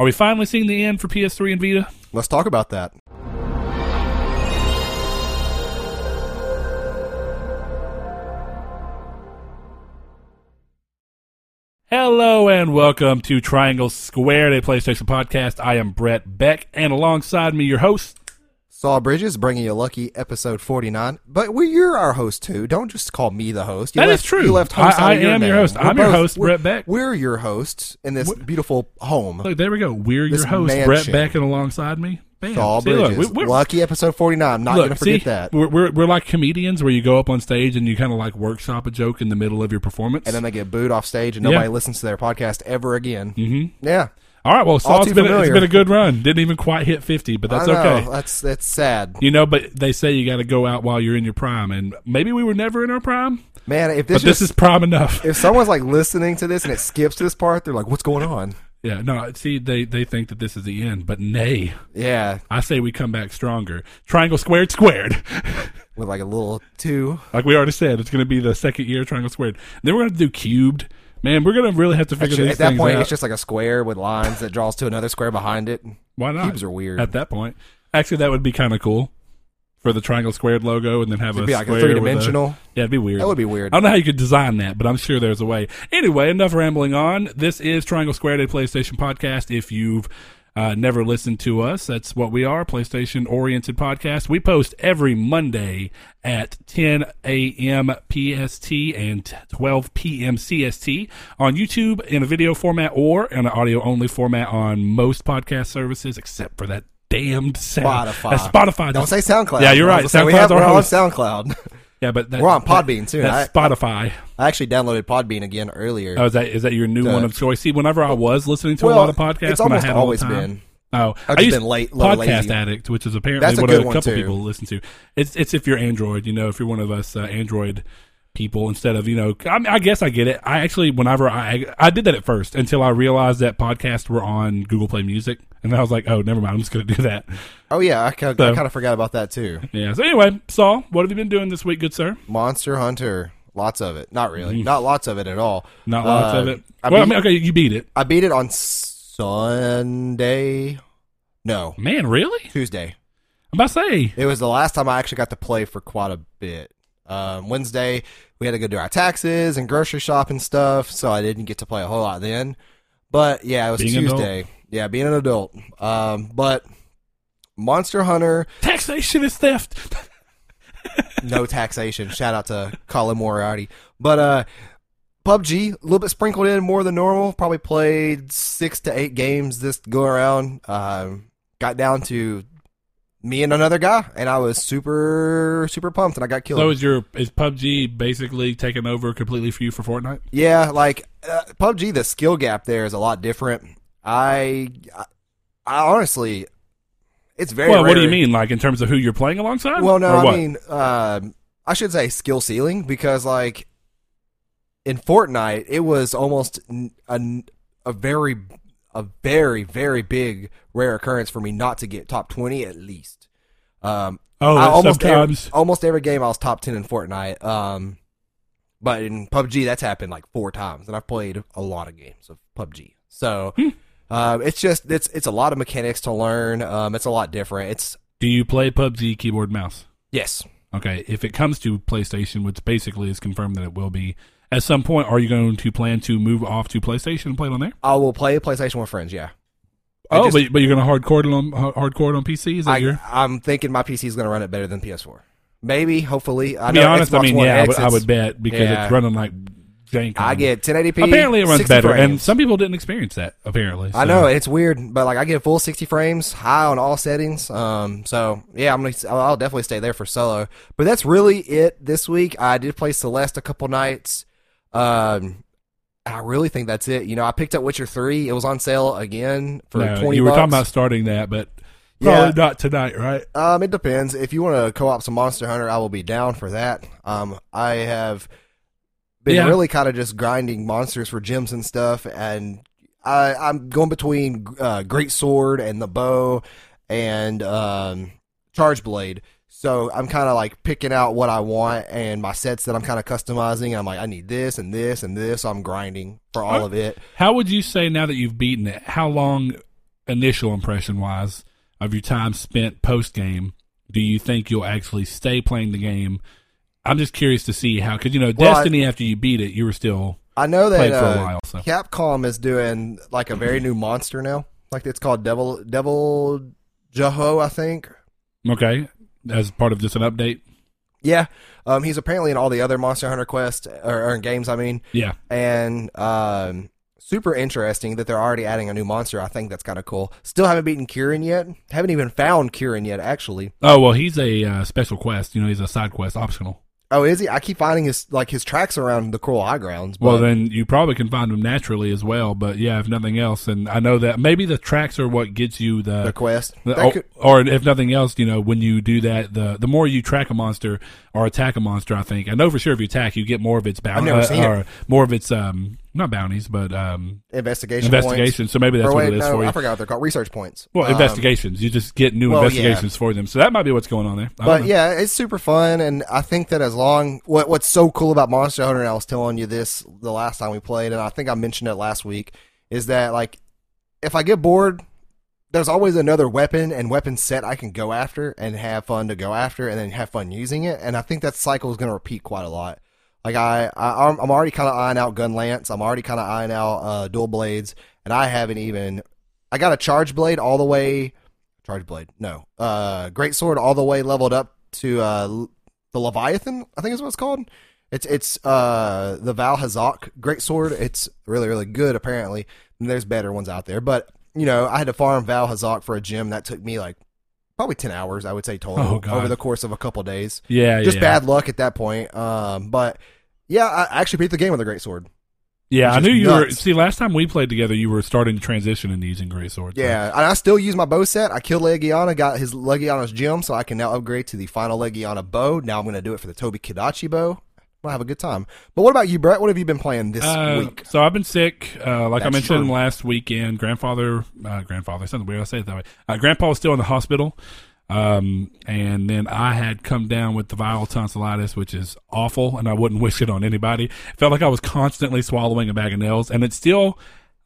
Are we finally seeing the end for PS3 and Vita? Let's talk about that. Hello and welcome to Triangle Squared, a PlayStation podcast. I am Brett Beck, and alongside me, your host. Saul Bridges bringing you lucky episode 49. But we, you're our host too. Don't just call me the host. You That is left, true. You left host I- I your am your host. We're I'm your host, we're- Brett Beck. We're your hosts in this beautiful home. Look, there we go. We're your host, Brett mansion. Beck, and alongside me, bam. Saul See, look, Bridges. we- we're- lucky episode 49. I'm not look, going to forget see, that. We're, we're, we're like comedians where you go up on stage and you kind of like workshop a joke in the middle of your performance. And then they get booed off stage and Yeah. nobody listens to their podcast ever again. mm-hmm. Yeah. All right, well, been, it's familiar. been a good run. Didn't even quite hit 50, but that's I know. okay. That's, that's sad. You know, but they say you got to go out while you're in your prime, and maybe we were never in our prime, Man, if but this, this is prime enough. if someone's like listening to this and it skips to this part, they're like, what's going on? Yeah, no, see, they they think that this is the end, but nay, Yeah. I say we come back stronger. Triangle squared squared, With like a little two. like we already said, it's going to be the second year triangle squared. Then we're going to do cubed. Man, we're going to really have to figure these at that point, out. it's just like a square with lines that draws to another square behind it. Why not? Cubes are weird. At that point, actually, that would be kind of cool for the triangle squared logo, and then have It'd a be like a three dimensional. Yeah, it'd be weird. That would be weird. I don't know how you could design that, but I'm sure there's a way. Anyway, enough rambling on. This is Triangle Squared, a PlayStation podcast. If you've uh, never listen to us, that's what we are, PlayStation oriented podcast. We post every Monday at 10 a.m. PST and 12 p.m. CST on YouTube in a video format or in an audio only format on most podcast services, except for that damned sound. Spotify. Uh, Spotify. Don't say SoundCloud. Yeah, you're right. was we SoundCloud's have, our host. SoundCloud. Yeah, but that, We're on that- Podbean, too. That's I- Spotify. I actually downloaded Podbean again earlier. Oh, is that is that your new Uh, one of choice? See, whenever I was listening to a lot of podcasts, it's when I had always time, been. Oh, I've I used been late- Podcast lazy. Addict, which is apparently That's a what good a couple people listen to. It's it's if you're Android, you know, if you're one of us uh, Android people, instead of you know, I, mean, I guess I get it. I actually, whenever I I did that at first until I realized that podcasts were on Google Play Music, and I was like, oh, never mind, I'm just going to do that. Oh, yeah. I, kind So- of forgot about that, too. Yeah. So anyway, Saul, what have you been doing this week, good sir? Monster Hunter. Lots of it. Not really. Not lots of it at all. Not lots Uh, of it. I well, I mean, okay, you beat it, I beat it on Sunday. No, man. Really? Tuesday. I'm about to say. It was the last time I actually got to play for quite a bit. Um, Wednesday, we had to go do our taxes and grocery shop and stuff, so I didn't get to play a whole lot then. But yeah, it was Being an adult. Yeah, being an adult. Um, but Monster Hunter, Taxation is theft. no taxation. Shout out to Colin Moriarty. But uh, PUBG, a little bit sprinkled in more than normal. Probably played six to eight games this go around. Um, got down to me and another guy, and I was super super pumped, and I got killed. So is your is PUBG basically taking over completely for you for Fortnite? Yeah, like uh, PUBG, the skill gap there is a lot different. I, I, I honestly, it's very. well, what do you mean, like in terms of who you're playing alongside? Well, no, I mean, um, I should say skill ceiling because, like, in Fortnite, it was almost a, a very, a very, very big rare occurrence for me not to get top twenty at least. Um, oh, I almost sometimes. every, almost every game I was top ten in Fortnite. Um, but in PUBG, that's happened like four times, and I've played a lot of games of PUBG. So, Hmm. Um, it's just it's it's a lot of mechanics to learn. Um, it's a lot different. It's Do you play PUBG keyboard mouse? yes, Okay, if it comes to PlayStation, which basically is confirmed that it will be at some point, are you going to plan to move off to PlayStation and play it on there? I will play PlayStation with friends. Yeah. I Oh, just- but, but you're going to hardcore it on hardcore it on PC? Is that I, your? I'm thinking my PC is going to run it better than PS4. Maybe, hopefully. I To be know honest, I mean, yeah, I would, I would bet because yeah. it's running like I get 1080p. apparently it runs 60 better, and some people didn't experience that. Apparently, I know it's weird, but like I get full 60 frames, high on all settings. Um, so yeah, I'm gonna, I'll definitely stay there for solo. But that's really it this week. I did play Celeste a couple nights. Um, I really think that's it. You know, I picked up Witcher Three. It was on sale again for No, 20. you were talking about starting that, but Yeah. probably not tonight, right? Um, it depends. If you want to co-op some Monster Hunter, I will be down for that. Um, I have been Yeah. really kind of just grinding monsters for gems and stuff, and I, I'm going between uh, Great Sword and the bow and um, Charge Blade. So I'm kind of like picking out what I want and my sets that I'm kind of customizing. I'm like, I need this and this and this. So I'm grinding for all of it. How would you say now that you've beaten it? How long initial impression wise of your time spent post game, do you think you'll actually stay playing the game? I'm just curious to see how, because you know, Well, I- Destiny after you beat it, you were still I know that uh, while. So Capcom is doing like a very new monster now. Like it's called Devil Devil Jeho, I think. okay, as part of just an update. Yeah, um, he's apparently in all the other Monster Hunter Quest or, or games. I mean, Yeah, and um, super interesting that they're already adding a new monster. I think that's kind of cool. Still haven't beaten Kirin yet. Haven't even found Kirin yet, actually. Oh well, he's a uh, special quest. You know, he's a side quest, optional. Oh, is he? I keep finding his like his tracks around the Coral High Grounds. But Well, then you probably can find him naturally as well. But yeah, if nothing else, and I know that maybe the tracks are what gets you the. the quest. the- or, could- or if nothing else, you know, when you do that, the the more you track a monster or attack a monster, I think I know for sure if you attack, you get more of its bounty, I've never seen it. or more of its um not bounties, but um investigation. investigation. So maybe that's Points. Or what it is no, for you. I forgot what they're called. Research points. Well, Um, investigations. You just get new well, investigations for them. So that might be what's going on there. I But yeah, it's super fun, and I think that as long what what's so cool about Monster Hunter, and I was telling you this the last time we played, and I think I mentioned it last week, is that like if I get bored, there's always another weapon and weapon set I can go after and have fun to go after, and then have fun using it, and I think that cycle is going to repeat quite a lot. Like I, I I'm I'm already kind of eyeing out gun lance. I'm already kind of eyeing out uh, dual blades, and I haven't even. I got a charge blade all the way Charge Blade. No. Uh Great Sword all the way leveled up to uh the Leviathan, I think is what it's called. It's it's uh the Vaal Hazak Great Sword. It's really, really good apparently. And there's better ones out there. But, you know, I had to farm Vaal Hazak for a gym that took me like probably ten hours, I would say total Oh, over the course of a couple days. yeah, Just yeah. bad luck at that point. Um but yeah, I actually beat the game with a great sword. Yeah, I knew you were. See, last time we played together, you were starting to transition into using great swords. Yeah, and I still use my bow set. I killed Legiana, got his Legiana's gem, so I can now upgrade to the final Legiana bow. Now I'm going to do it for the Tobi-Kadachi bow. I'll have a good time. But what about you, Brett? What have you been playing this Uh, week? So I've been sick. Uh, like I mentioned true. last weekend, grandfather, uh, grandfather, something weird. I say it that way. Uh, grandpa was still in the hospital. Um, and then I had come down with the viral tonsillitis, which is awful, and I wouldn't wish it on anybody. Felt like I was constantly swallowing a bag of nails, and it's still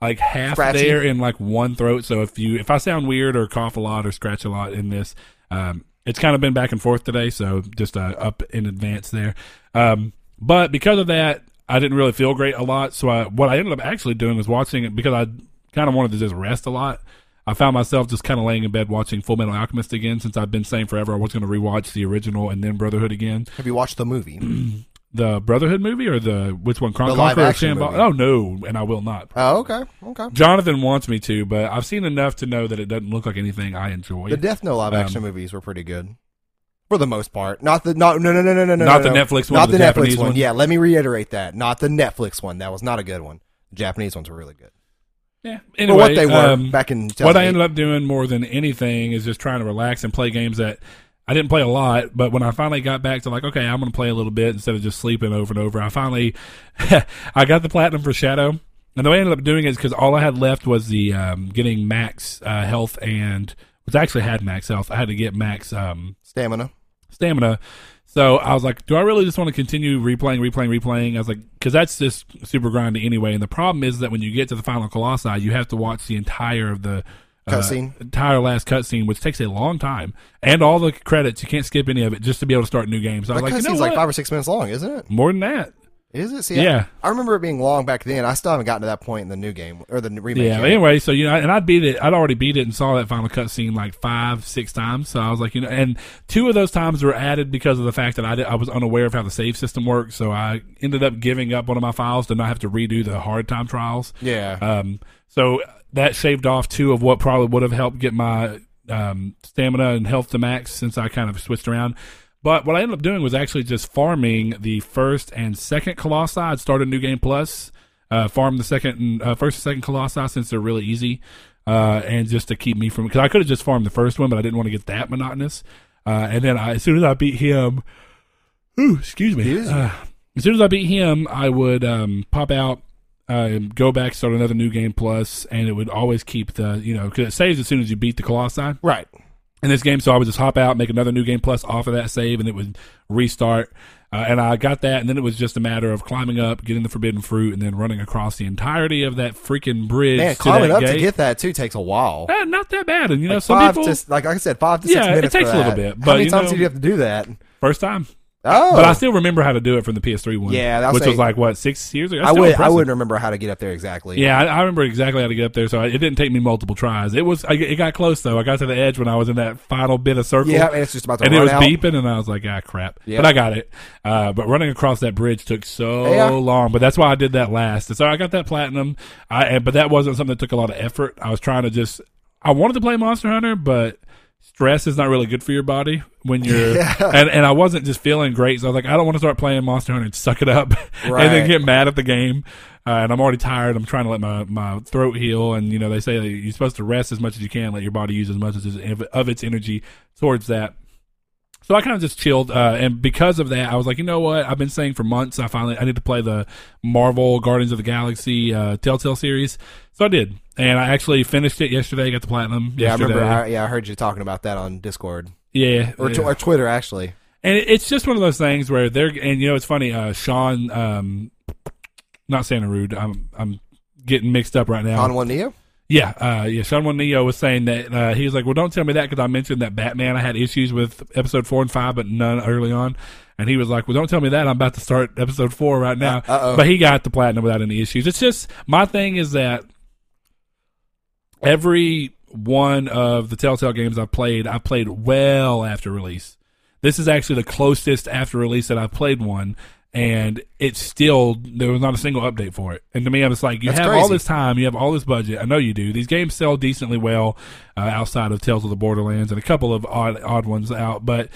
like half Scratchy. there in like one throat. So if you if I sound weird or cough a lot or scratch a lot in this, um, it's kind of been back and forth today. So just uh, up in advance there. Um, but because of that, I didn't really feel great a lot. So I, what I ended up actually doing was watching it because I kind of wanted to just rest a lot. I found myself just kind of laying in bed watching Full Metal Alchemist again since I've been saying forever I was going to rewatch the original and then Brotherhood again. Have you watched the movie? The Brotherhood movie or the which one? The live Conqueror of action movie. Oh no, and I will not. oh, okay, okay. Jonathan wants me to, but I've seen enough to know that it doesn't look like anything I enjoy. The Death Note live action Um, movies were pretty good. For the most part, not the not no no no no no no Not no, the no. Netflix one, not the the, Japanese Netflix one. one? Yeah, let me reiterate that. Not the Netflix one. That was not a good one. The Japanese ones were really good. yeah. Anyway, what they were um, back in what I ended up doing more than anything is just trying to relax and play games that I didn't play a lot, but when I finally got back to like, okay, I'm going to play a little bit instead of just sleeping over and over, I finally, I got the platinum for Shadow. And the way I ended up doing it is because all I had left was the um, getting max uh, health and, which I actually had max health. I had to get max um, Stamina. stamina. So I was like, do I really just want to continue replaying, replaying, replaying? I was like, because that's just super grindy anyway. And the problem is that when you get to the final Colossi, you have to watch the entire of the uh, Cutscene? entire last cutscene, which takes a long time, and all the credits. You can't skip any of it just to be able to start new games. So I was like, you know like five or six minutes long, isn't it? More than that. Is it? See, Yeah. I, I remember it being long back then. I still haven't gotten to that point in the new game or the remake. Yeah. yet. Anyway, so you know, and I beat it. I'd already beat it and saw that final cutscene like five, six times. So I was like, you know, and two of those times were added because of the fact that I did, I was unaware of how the save system worked. So I ended up giving up one of my files to not have to redo the hard time trials. Yeah. Um, so that shaved off two of what probably would have helped get my um, stamina and health to max since I kind of switched around. But what I ended up doing was actually just farming the first and second Colossi. I'd started New Game Plus, uh, farm the second and uh, first and second Colossi since they're really easy, uh, and just to keep me from because I could have just farmed the first one, but I didn't want to get that monotonous. Uh, and then I, as soon as I beat him, ooh, excuse me, uh, as soon as I beat him, I would um, pop out uh, go back, start another new game plus, and it would always keep the you know because it saves as soon as you beat the colossi. right. In this game. So I would just hop out, make another new game plus off of that save, and it would restart. Uh, and I got that, and then it was just a matter of climbing up, getting the forbidden fruit, and then running across the entirety of that freaking bridge. Man, to climbing that up gate. to get that too takes a while. Eh, not that bad, and you know Like some five people to, like I said, five to six Yeah, it takes a little bit, How but, many you times know- did you have to do that? first time. Oh, But I still remember how to do it from the PS3 one. Yeah, I'll which say- was like what six years ago. That's I would, I wouldn't remember how to get up there exactly. Yeah, I, I remember exactly how to get up there, so I, it didn't take me multiple tries. It was I, it got close though. I got to the edge when I was in that final bit of circle. yeah. And it's just about to and it was out. beeping, and I was like, "Ah, crap!" Yeah. But I got it. Uh, but running across that bridge took so Yeah. long. But that's why I did that last. And so I got that platinum. I but that wasn't something that took a lot of effort. I was trying to just. I wanted to play Monster Hunter, but stress is not really good for your body when you're. Yeah. And and I wasn't just feeling great, so I was like, I don't want to start playing Monster Hunter and suck it up, and then get mad at the game. Uh, and I'm already tired. I'm trying to let my, my throat heal. And, you know, they say that you're supposed to rest as much as you can, let your body use as much as of its energy towards that. So I kind of just chilled, uh, and because of that, I was like, you know what? I've been saying for months, I finally I need to play the Marvel Guardians of the Galaxy uh, Telltale series. So I did, and I actually finished it yesterday. Got the platinum. Yeah, I remember. I, yeah, I heard you talking about that on Discord yeah, or, yeah. tw- or Twitter actually. and it- it's just one of those things where they're and you know it's funny. Uh, Sean, um, not Santa Rude. I'm I'm getting mixed up right now. On one Neo. Yeah, uh, yeah. Sean One Neo was saying that uh, he was like, "Well, don't tell me that because I mentioned that Batman. I had issues with episode four and five, but none early on." And he was like, "Well, don't tell me that. I'm about to start episode four right now." Uh. But he got the platinum without any issues. It's just my thing is that every one of the Telltale games I've played, I played well after release. This is actually the closest after release that I've played one, and it's still there was not a single update for it. And to me, I was like, you That's have all this time, you have all this budget. I know you do. These games sell decently well uh, outside of Tales of the Borderlands and a couple of odd odd ones out, but.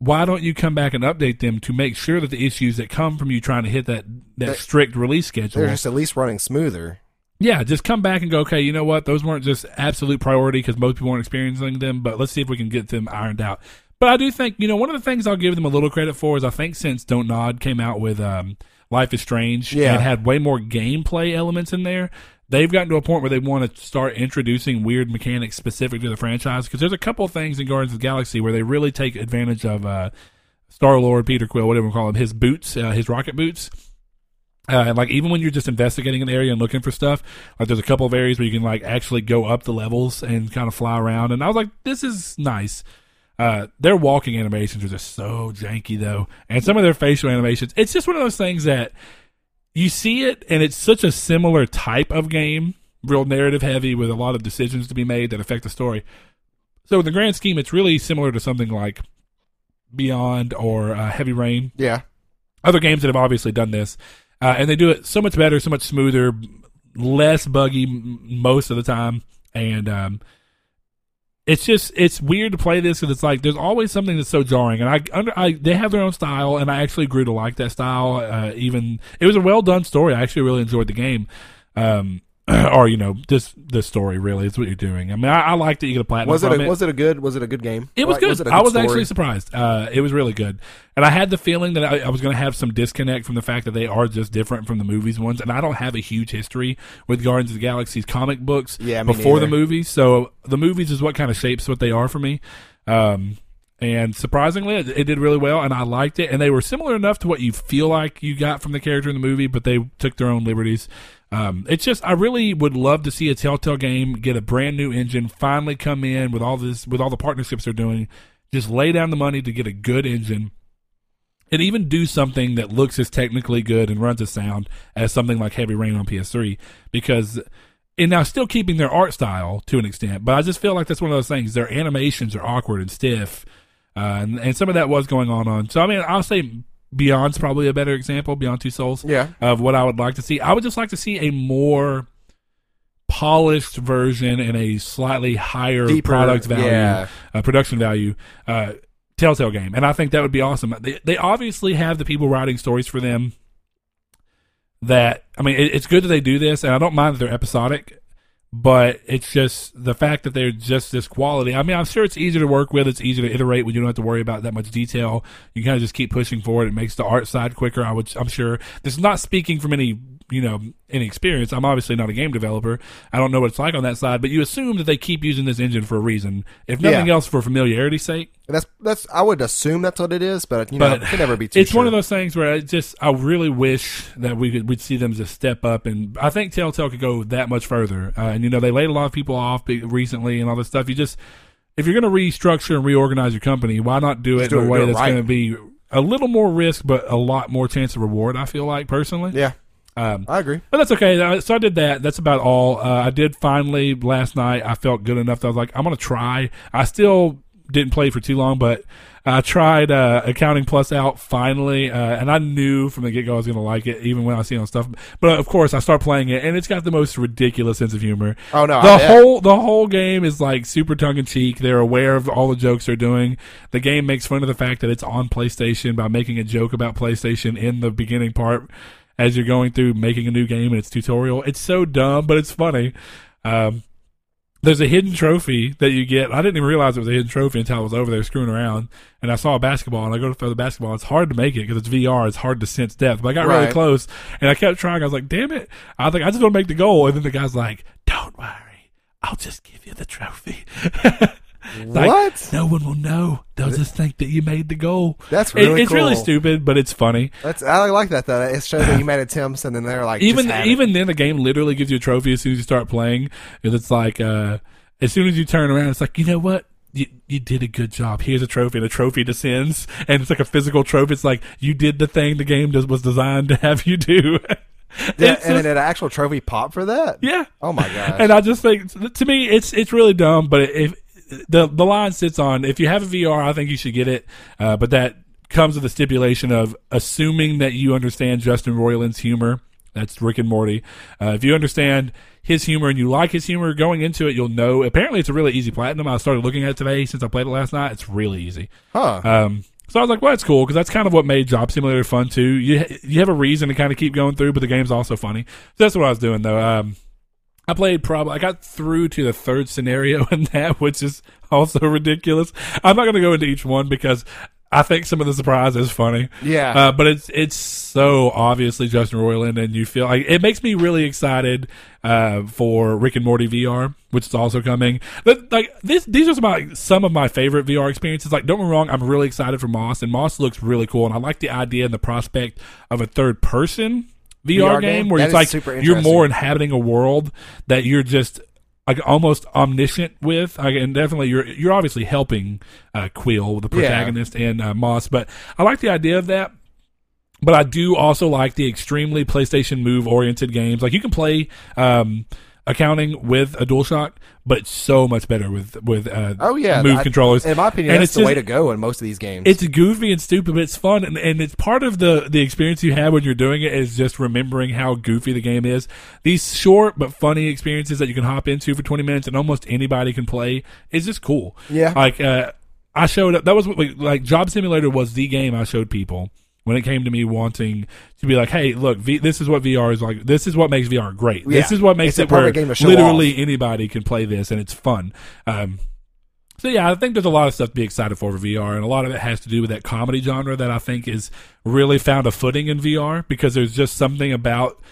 Why don't you come back and update them to make sure that the issues that come from you trying to hit that, that They're- strict release schedule They're just at least running smoother. yeah, just come back and go, okay, you know what? Those weren't just absolute priority because most people weren't experiencing them, but let's see if we can get them ironed out. But I do think, you know, one of the things I'll give them a little credit for is I think since Don't Nod came out with um, Life is Strange Yeah. and had way more gameplay elements in there, they've gotten to a point where they want to start introducing weird mechanics specific to the franchise because there's a couple of things in Guardians of the Galaxy where they really take advantage of uh, Star Lord, Peter Quill, whatever we call him, his boots, uh, his rocket boots. Uh, and like even when you're just investigating an area and looking for stuff, like there's a couple of areas where you can like actually go up the levels and kind of fly around. And I was like, this is nice. Uh, their walking animations are just so janky though, and some of their facial animations. It's just one of those things that you see it, and it's such a similar type of game, real narrative heavy with a lot of decisions to be made that affect the story. So in the grand scheme, it's really similar to something like Beyond or uh, Heavy Rain Yeah. other games that have obviously done this, uh, and they do it so much better, so much smoother, less buggy m- most of the time, and um, it's just it's weird to play this because it's like there's always something that's so jarring, and I under I they have their own style, and I actually grew to like that style. Uh, even it was a well done story. I actually really enjoyed the game. Um, or you know, this this story really is what you're doing. I mean, I, I like that you get a platinum. Was it a, was it a good was it a good game? it was Like, good. it a I was story? actually surprised. Uh, it was really good, and I had the feeling that I, I was going to have some disconnect from the fact that they are just different from the movies ones. And I don't have a huge history with Guardians of the Galaxy's comic books Yeah, before the movies, so the movies is what kind of shapes what they are for me. Um, and surprisingly, it, it did really well, and I liked it. And they were similar enough to what you feel like you got from the character in the movie, but they took their own liberties. Um, it's just I really would love to see a Telltale game get a brand new engine, finally come in with all this with all the partnerships they're doing, just lay down the money to get a good engine, and even do something that looks as technically good and runs as sound as something like Heavy Rain on PS3. Because and now still keeping their art style to an extent, but I just feel like that's one of those things. Their animations are awkward and stiff, uh, and, and some of that was going on on. So I mean, I'll say Beyond's probably a better example. Beyond Two Souls Yeah. of what I would like to see. I would just like to see a more polished version and a slightly higher Deeper, product value, yeah. uh, production value, uh, Telltale game, and I think that would be awesome. They, they obviously have the people writing stories for them. That I mean, it, it's good that they do this, and I don't mind that they're episodic. But it's just the fact that they're just this quality. I mean, I'm sure it's easier to work with. It's easier to iterate when you don't have to worry about that much detail. You kind of just keep pushing forward. It makes the art side quicker. I would, I'm sure. This is not speaking from any you know any experience. I'm obviously not a game developer. I don't know what it's like on that side, but you assume that they keep using this engine for a reason, if nothing Yeah. else for familiarity's sake. That's that's. I would assume that's what it is, but you know, But it can never be too. It's one of those things where I just I really wish that we could we'd see them just step up, and I think Telltale could go that much further. Uh, and you know they laid a lot of people off recently and all this stuff. You just if you're going to restructure and reorganize your company, why not do it do in a way that's right. going to be a little more risk, but a lot more chance of reward? I feel like personally. Yeah, Um, I agree. but that's okay. So I did that. That's about all. Uh, I did finally last night. I felt good enough that I was like, I'm going to try. I still didn't play for too long, but I tried uh, Accounting Plus out finally, uh, and I knew from the get go I was going to like it, even when I see it on stuff. But of course, I start playing it, and it's got the most ridiculous sense of humor. Oh no, The whole the whole game is like super tongue in cheek. They're aware of all the jokes they're doing. The game makes fun of the fact that it's on PlayStation by making a joke about PlayStation in the beginning part as you're going through making a new game and its tutorial. It's so dumb, but it's funny. Um, there's a hidden trophy that you get. I didn't even realize it was a hidden trophy until I was over there screwing around, and I saw a basketball, and I go to throw the basketball. It's hard to make it because it's VR. It's hard to sense depth. But I got really close, and I kept trying. I was like, "Damn it!" I was like, "I just want to make the goal," and then the guy's like, "Don't worry, I'll just give you the trophy." Like, what? No one will know. They'll just think that you made the goal. That's It- really it's really stupid, but it's funny. That's I like that though. It shows that you made attempts, and then they're like, even have it. even then the game literally gives you a trophy as soon as you start playing because it's like uh as soon as you turn around it's like you know what you, you did a good job. Here's a trophy, and the trophy descends, and it's like a physical trophy. It's like you did the thing the game does, was designed to have you do. Yeah, and just- then an actual trophy pop for that. yeah, Oh my god. and I just think to me it's it's really dumb. But if the the line sits on if you have a VR, I think you should get it. Uh, but that comes with the stipulation of assuming that you understand Justin Roiland's humor. That's Rick and Morty. Uh, if you understand his humor and you like his humor, going into it, you'll know. Apparently, it's a really easy platinum. I started looking at it today since I played it last night. It's really easy. huh? Um, so I was like, well, that's cool because that's kind of what made Job Simulator fun too. You you have a reason to kind of keep going through, but the game's also funny. So that's what I was doing though. Um, I played probably I got through to the third scenario in that, which is also ridiculous. I'm not going to go into each one because I think some of the surprise is funny. yeah. Uh, but it's it's so obviously Justin Roiland, and you feel like it makes me really excited uh, for Rick and Morty VR, which is also coming. But like this, these are some of my, some of my favorite VR experiences. Like, don't get me wrong, I'm really excited for Moss, and Moss looks really cool, and I like the idea and the prospect of a third person VR, VR game game? where That it's like you're more inhabiting a world that you're just like almost omniscient with, like, and definitely you're you're obviously helping uh, Quill, the Yeah. protagonist, and uh, Moss. But I like the idea of that. But I do also like the extremely PlayStation Move oriented games. Like you can play um, accounting with a DualShock, but so much better with with uh, oh yeah. Move I- controllers. In my opinion, And that's it's the way to go in most of these games. It's goofy and stupid, but it's fun, and, and it's part of the the experience you have when you're doing it is just remembering how goofy the game is. These short but funny experiences that you can hop into for 20 minutes and almost anybody can play is just cool. Yeah. like uh, I showed up. That was what, like Job Simulator was the game I showed people when it came to me wanting to be like, hey, look, v- this is what VR is like. This is what makes VR great. This is what makes It's it where perfect game to show literally anybody can play this and it's fun. Um, so yeah, I think there's a lot of stuff to be excited for for VR, and a lot of it has to do with that comedy genre that I think is really found a footing in VR because there's just something about.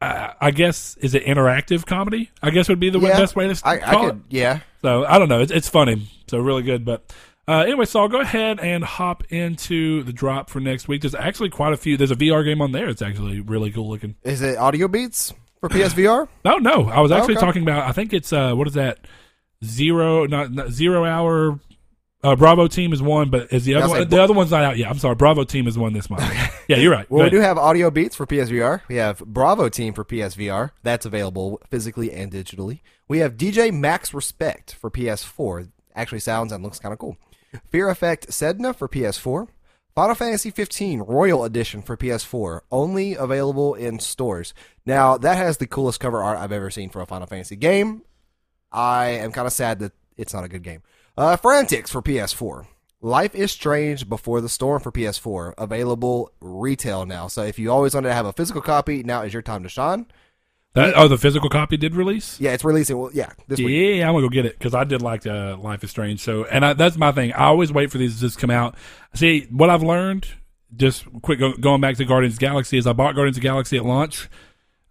Uh, I guess is it interactive comedy? I guess would be the Yeah. best way to I, I call it. Yeah. So I don't know. It's, it's funny. So really good. But uh, anyway, so I'll go ahead and hop into the drop for next week. There's actually quite a few. There's a VR game on there. It's actually really cool looking. Is it audio beats for PSVR? No, no. I was actually Okay. talking about. I think it's uh, what is that? Zero, not, not zero hour. Uh, Bravo team is one, but is the other one? like, the other one's not out yet. I'm sorry. Bravo team is one this month. yeah, you're right. Well, we do have audio beats for PSVR. We have Bravo Team for PSVR. That's available physically and digitally. We have DJ Max Respect for PS4. Actually sounds and looks kind of cool. Fear Effect Sedna for PS4. Final Fantasy 15 Royal Edition for PS4, only available in stores. Now, that has the coolest cover art I've ever seen for a Final Fantasy game. I am kind of sad that it's not a good game. Uh, Frantics for PS4. Life is Strange Before the Storm for PS4, available retail now. So if you always wanted to have a physical copy, now is your time to shine. That, oh, the physical copy did release. Yeah, it's releasing. Well, yeah, this week. Yeah, I'm gonna go get it because I did like uh, Life is Strange. So, and I, that's my thing. I always wait for these to just come out. See, what I've learned, just quick go, going back to Guardians Galaxy is I bought Guardians Galaxy at launch,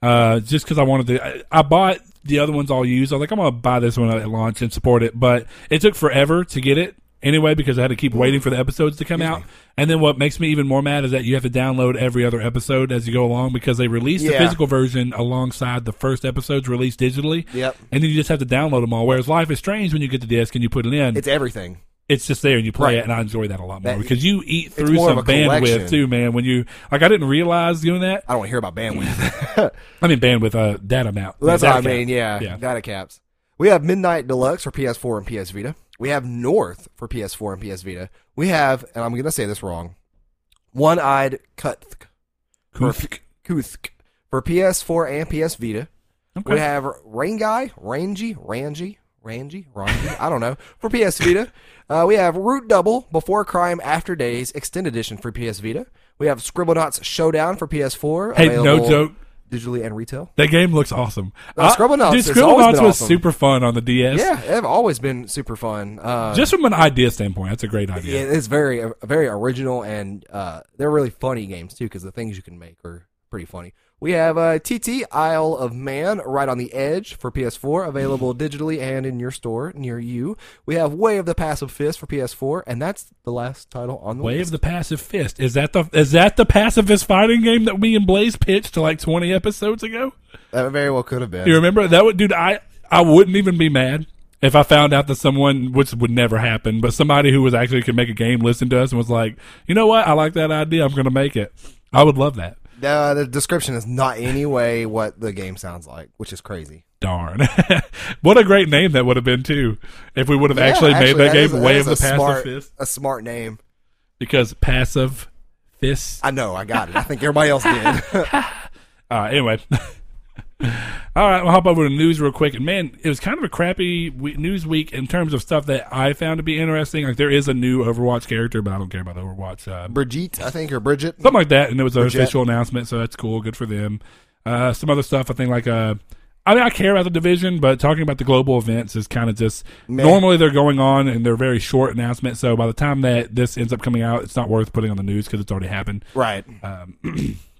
uh, just because I wanted to. I, I bought the other ones all used. I was like, I'm gonna buy this one at launch and support it, but it took forever to get it anyway because I had to keep waiting for the episodes to come out. And then what makes me even more mad is that you have to download every other episode as you go along because they release the Yeah. physical version alongside the first episodes released digitally. Yep. And then you just have to download them all. Whereas Life is Strange, when you get the disc and you put it in, It's everything. it's just there and you play Right. it, and I enjoy that a lot more That- because you eat through more some a collection. bandwidth too, man. When you like, I didn't realize doing that. I don't want to hear about bandwidth. I mean, bandwidth, uh, data amount. That's what I cap. mean. Yeah, Yeah. data caps. We have Midnight Deluxe for PS4 and PS Vita. We have North for PS4 and PS Vita. We have, and I'm going to say this wrong, One Eyed Kuthk Kuthk. Kuthk for PS4 and PS Vita. Okay. We have Rain Guy, Rangy, Rangy, Rangy, Rangy, I don't know, for PS Vita. Uh, we have Root Double, Before Crime, After Days, Extended Edition for PS Vita. We have Scribblenauts Showdown for PS4. Hey, no joke. Digitally and retail. That game looks awesome. Uh, Scribblenauts dude, has always was awesome. super fun on the DS. Yeah, they've always been super fun. Uh, Just from an idea standpoint, that's a great yeah, idea. it's very, uh, very original, and uh, they're really funny games too because the things you can make are pretty funny. We have uh, TT Isle of Man right on the edge for PS4, available digitally and in your store near you. We have Way of the Passive Fist for PS4, and that's the last title on the Way list. of the Passive Fist. Is that the is that the pacifist fighting game that me and Blaze pitched to like twenty episodes ago? that very well could have been. You remember that? Would, dude, I I wouldn't even be mad if I found out that someone, which would never happen, but somebody who was actually could make a game listened to us and was like, you know what, I like that idea. I'm going to make it. I would love that. Uh, the description is not any way what the game sounds like, which is crazy. Darn. what a great name that would have been, too, if we would have Yeah, actually, made that game Way is of the Passive smart, Fist. A smart name. Because passive fist. I know, I got it. I think everybody else did. Uh, anyway. All right, we'll hop over to news real quick. And man, it was kind of a crappy we- news week in terms of stuff that I found to be interesting. Like there is a new Overwatch character, but I don't care about Overwatch. Uh, Brigitte, I think, or Bridget. something like that, and there was an Bridget. official announcement, so that's cool. Good for them. Uh, some other stuff, I think, like uh, I mean, I care about the division, but talking about the global events is kind of just Meh. normally they're going on and they're very short announcements. So by the time that this ends up coming out, it's not worth putting on the news because it's already happened. Right.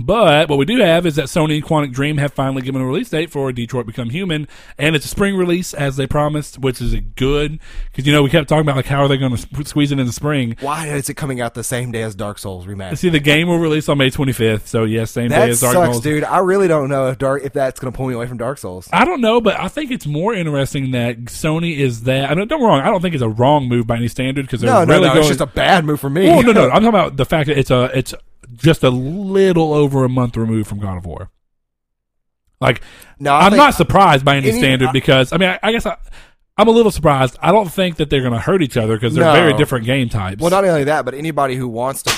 But what we do have is that Sony and Quantic Dream have finally given a release date for Detroit Become Human, and it's a spring release as they promised, which is a good because you know we kept talking about like how are they going to squeeze it in the spring. Why is it coming out the same day as Dark Souls remastered? See, the game will release on May 25th, so yes, same day as Dark sucks, Souls. dude. I really don't know if Dark if that's going to pull me away from Dark Souls. I don't know, but I think it's more interesting that Sony is that. I don't me wrong. I don't think it's a wrong move by any standard because they're No, no, really no. going. It's just a bad move for me. well, no, no. I'm talking about the fact that it's a it's just a little over a month removed from God of War. Like no, I'm think- not surprised by any any- standard I- because I mean I, I guess I, I'm a little surprised. I don't think that they're going to hurt each other because they're No. very different game types. Well, not only that, but anybody who wants to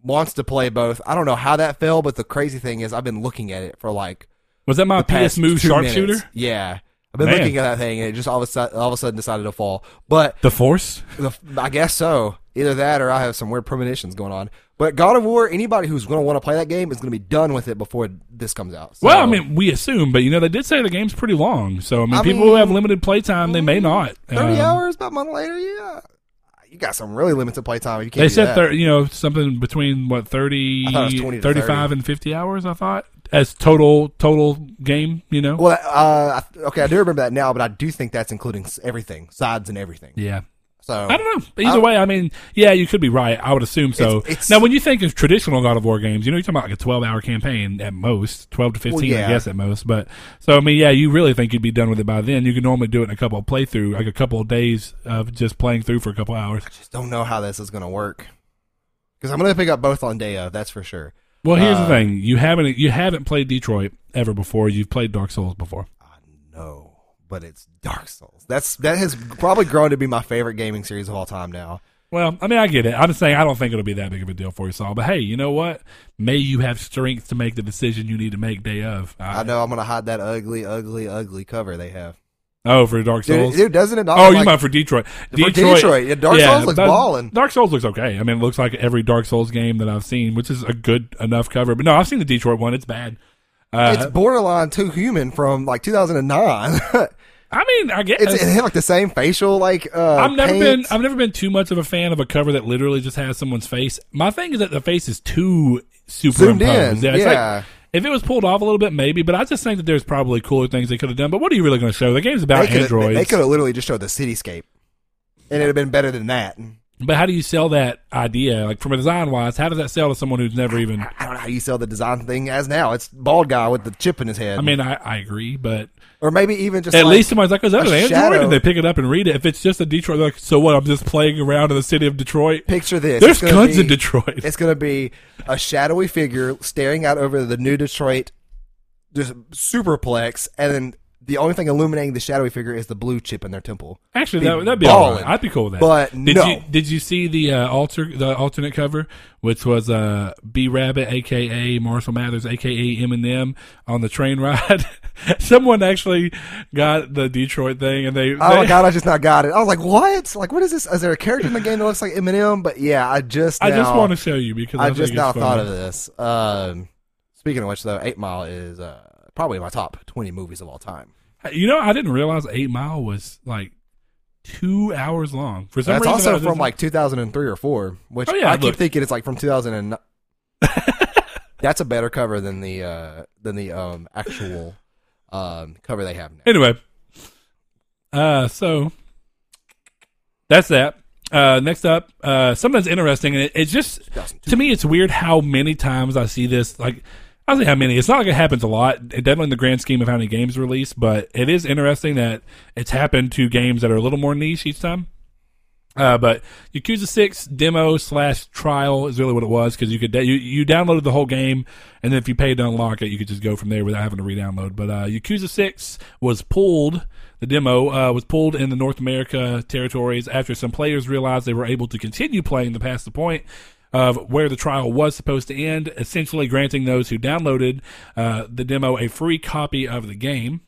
wants to play both. I don't know how that fell, but the crazy thing is, I've been looking at it for like was that my PS Move sharpshooter? Yeah, I've been Man. looking at that thing, and it just all of a sudden, all of a sudden decided to fall. But The Force? the, I guess so. Either that, or I have some weird premonitions going on. But God of War, anybody who's going to want to play that game is going to be done with it before this comes out. So- Well, I mean, we assume, but you know, they did say the game's pretty long. So I mean, I people mean, who have limited playtime, they may not. thirty Um, hours, about a month later, yeah. You got some really limited playtime. You can't. They said thir- you know something between what 30, I thought it was 20 to 35 30. and fifty hours. I thought as total total game. You know, Well, uh, I- okay, I do remember that now, but I do think that's including everything, sides and everything. yeah. So I don't know. Either way, I mean, yeah, you could be right. I would assume so. It's- it's- now, when you think of traditional God of War games, you know, you're talking about like a 12 hour campaign at most, 12 to 15, Well, yeah. I guess, at most. But so, I mean, yeah, you really think you'd be done with it by then. You can normally do it in a couple of playthrough, like a couple of days of just playing through for a couple hours. I just don't know how this is going to work because I'm going to pick up both on day of. That's for sure. Well, here's the Uh, thing: you haven't you haven't played Detroit ever before. You've played Dark Souls before. I know, but it's Dark Souls. That's that has probably grown to be my favorite gaming series of all time now. Well, I mean, I get it. I'm just saying I don't think it'll be that big of a deal for you, Saul. But hey, you know what? May you have strength to make the decision you need to make day of. I know I'm going to hide that ugly, ugly, ugly cover they have. Oh, for Dark Souls. dude doesn't it? Not oh, you like, meant for Detroit? for Detroit. Yeah, Dark Souls looks that- ballin'. Dark Souls looks okay. I mean, it looks like every Dark Souls game that I've seen, which is a good enough cover. But no, I've seen the Detroit one. It's bad. Uh, It's borderline too human from like 2009. I mean, I guess It's, it had like the same facial like. Uh, I've never paint. been I've never been too much of a fan of a cover that literally just has someone's face. My thing is that the face is too zoomed in. superimposed. it's like- Yeah, if it was pulled off a little bit, maybe. But I just think that there's probably cooler things they could have done. But what are you really going to show? The game's about they androids. they could have literally just showed the cityscape, and it'd have been better than that. But how do you sell that idea? Like from a design wise, how does that sell to someone who's never even? I don't know how you sell the design thing as now. It's bald guy with the chip in his head. I mean, I, I agree, but or maybe even just at like, least somebody's like, oh, "Is that a an android?" shadow. And they pick it up and read it. If it's just a Detroit, like, so what? I'm just playing around in the city of Detroit. picture this. There's guns be- in Detroit. It's going to be a shadowy figure staring out over the new Detroit, just superplex, and then the only thing illuminating the shadowy figure is the blue chip in their temple. Actually, that, that'd be all right. I'd be cool with that. But did no. you did you see the uh, alter the alternate cover, which was uh, B Rabbit, aka Marshall Mathers, aka Eminem, on the train ride? Someone actually got the Detroit thing, and they, Oh my god, I just not got it. I was like, what? Like, what is this? Is there a character in the game that looks like Eminem? But yeah, I just I just want to show you because I, I just now thought of this. Um, speaking of which, though, Eight Mile is uh, probably my top twenty movies of all time. You know, I didn't realize Eight Mile was like two hours long. For some That's reason, also from like 2003 or four, which Oh, yeah, I keep look. thinking it's like from 2009. That's a better cover than the uh, than the um, actual um, cover they have now. Anyway, uh, so that's that. Uh, next up, uh, something's interesting, and it, it's just to me, it's weird how many times I see this. Like, I don't say how many. It's not like it happens a lot. It definitely in the grand scheme of how many games released, but it is interesting that it's happened to games that are a little more niche each time. Uh, but Yakuza Six demo slash trial is really what it was because you could you you downloaded the whole game and then if you paid to unlock it, you could just go from there without having to re-download. But uh, Yakuza Six was pulled. The demo uh, was pulled in the North America territories after some players realized they were able to continue playing the past the point of where the trial was supposed to end, essentially granting those who downloaded uh, the demo a free copy of the game.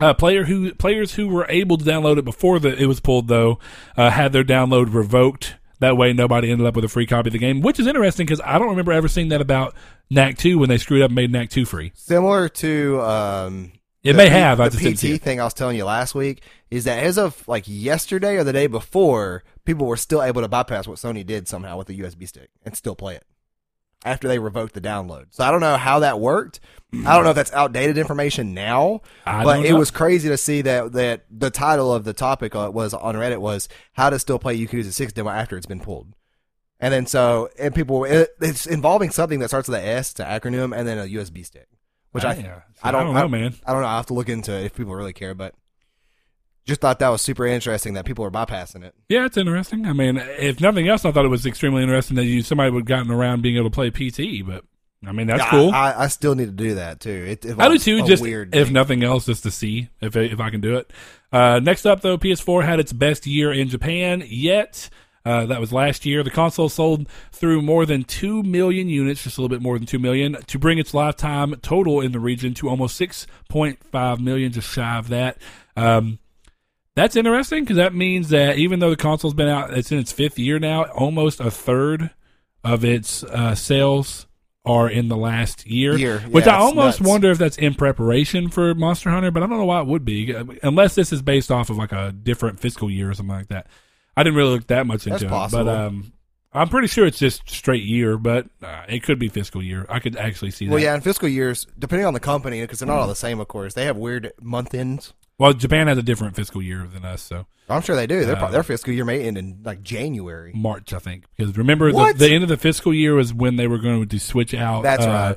Uh, player who players who were able to download it before the, it was pulled though uh, had their download revoked. That way, nobody ended up with a free copy of the game, which is interesting because I don't remember ever seeing that about Knack Two when they screwed up and made Knack Two free. Similar to um, It the may have. I the just didn't see PT thing I was telling you last week is that as of like yesterday or the day before, people were still able to bypass what Sony did somehow with the USB stick and still play it after they revoked the download. So I don't know how that worked. I don't know if that's outdated information now, I but it was crazy to see that that the title of the topic uh, was on Reddit was how to still play Yakuza Six demo after it's been pulled. And then so and people it, it's involving something that starts with an S, to acronym, and then a USB stick, which I Yeah. I don't, know, man. I don't know. I have to look into it if people really care, but just thought that was super interesting that people were bypassing it. Yeah, it's interesting. I mean, if nothing else, I thought it was extremely interesting that you somebody would gotten around being able to play PT. But I mean, that's I- cool. I, I, still need to do that too. It, it I do too. Just weird. if thing. nothing else, just to see if if I can do it. Uh, next up, though, PS4 had its best year in Japan yet. Uh, that was last year. The console sold through more than two million units, just a little bit more than two million, to bring its lifetime total in the region to almost six point five million, just shy of that. Um, that's interesting because that means that even though the console's been out, it's in its fifth year now. Almost a third of its uh, sales are in the last year, Year, which yeah, I almost nuts. wonder if that's in preparation for Monster Hunter, but I don't know why it would be, unless this is based off of like a different fiscal year or something like that. I didn't really look that much into That's it, possible. but um, I'm pretty sure it's just straight year, but uh, it could be fiscal year. I could actually see that. well, yeah, in fiscal years, depending on the company, because they're not all the same, of course, they have weird month ends. Well, Japan has a different fiscal year than us, so I'm sure they do. Their, Uh, their fiscal year may end in like January. March, I think. Because remember, the, the end of the fiscal year was when they were going to switch out. That's uh,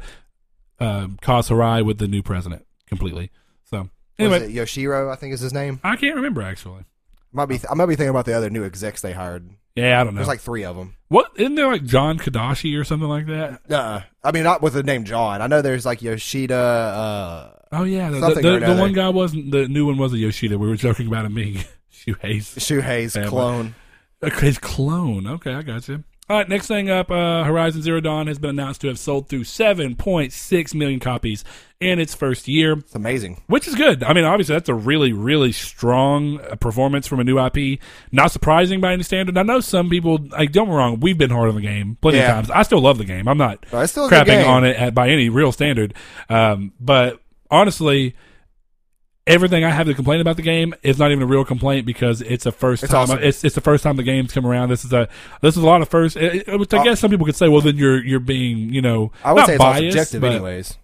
right. Uh, Kaz Hirai with the new president completely. So Anyway, anyway, Yoshiro, I think is his name. I can't remember actually. Might be. I might be thinking about the other new execs they hired. Yeah, I don't know. There's like three of them. what isn't there like John Kadashi or something like that? Uh, I mean, not with the name John. I know there's like Yoshida. Uh, Oh yeah, the, the, the, the one guy wasn't the new one was a Yoshida. We were joking about him being Yeah, but- clone. his clone. Okay, I got you. All right, next thing up, uh, Horizon Zero Dawn has been announced to have sold through 7.6 million copies in its first year. It's amazing. which is good. I mean, obviously, that's a really, really strong uh, performance from a new IP. Not surprising by any standard. I know some people. Like, don't get me wrong, we've been hard on the game plenty Yeah. of times. I still love the game. I'm not still crapping on it at, by any real standard. Um, but honestly, everything I have to complain about the game is not even a real complaint because it's a first It's time. awesome. It's it's the first time the game's come around. This is a this is a lot of first. It, it- which I Uh, guess some people could say, well, then you're you're being you know I would say it's all subjective, anyways.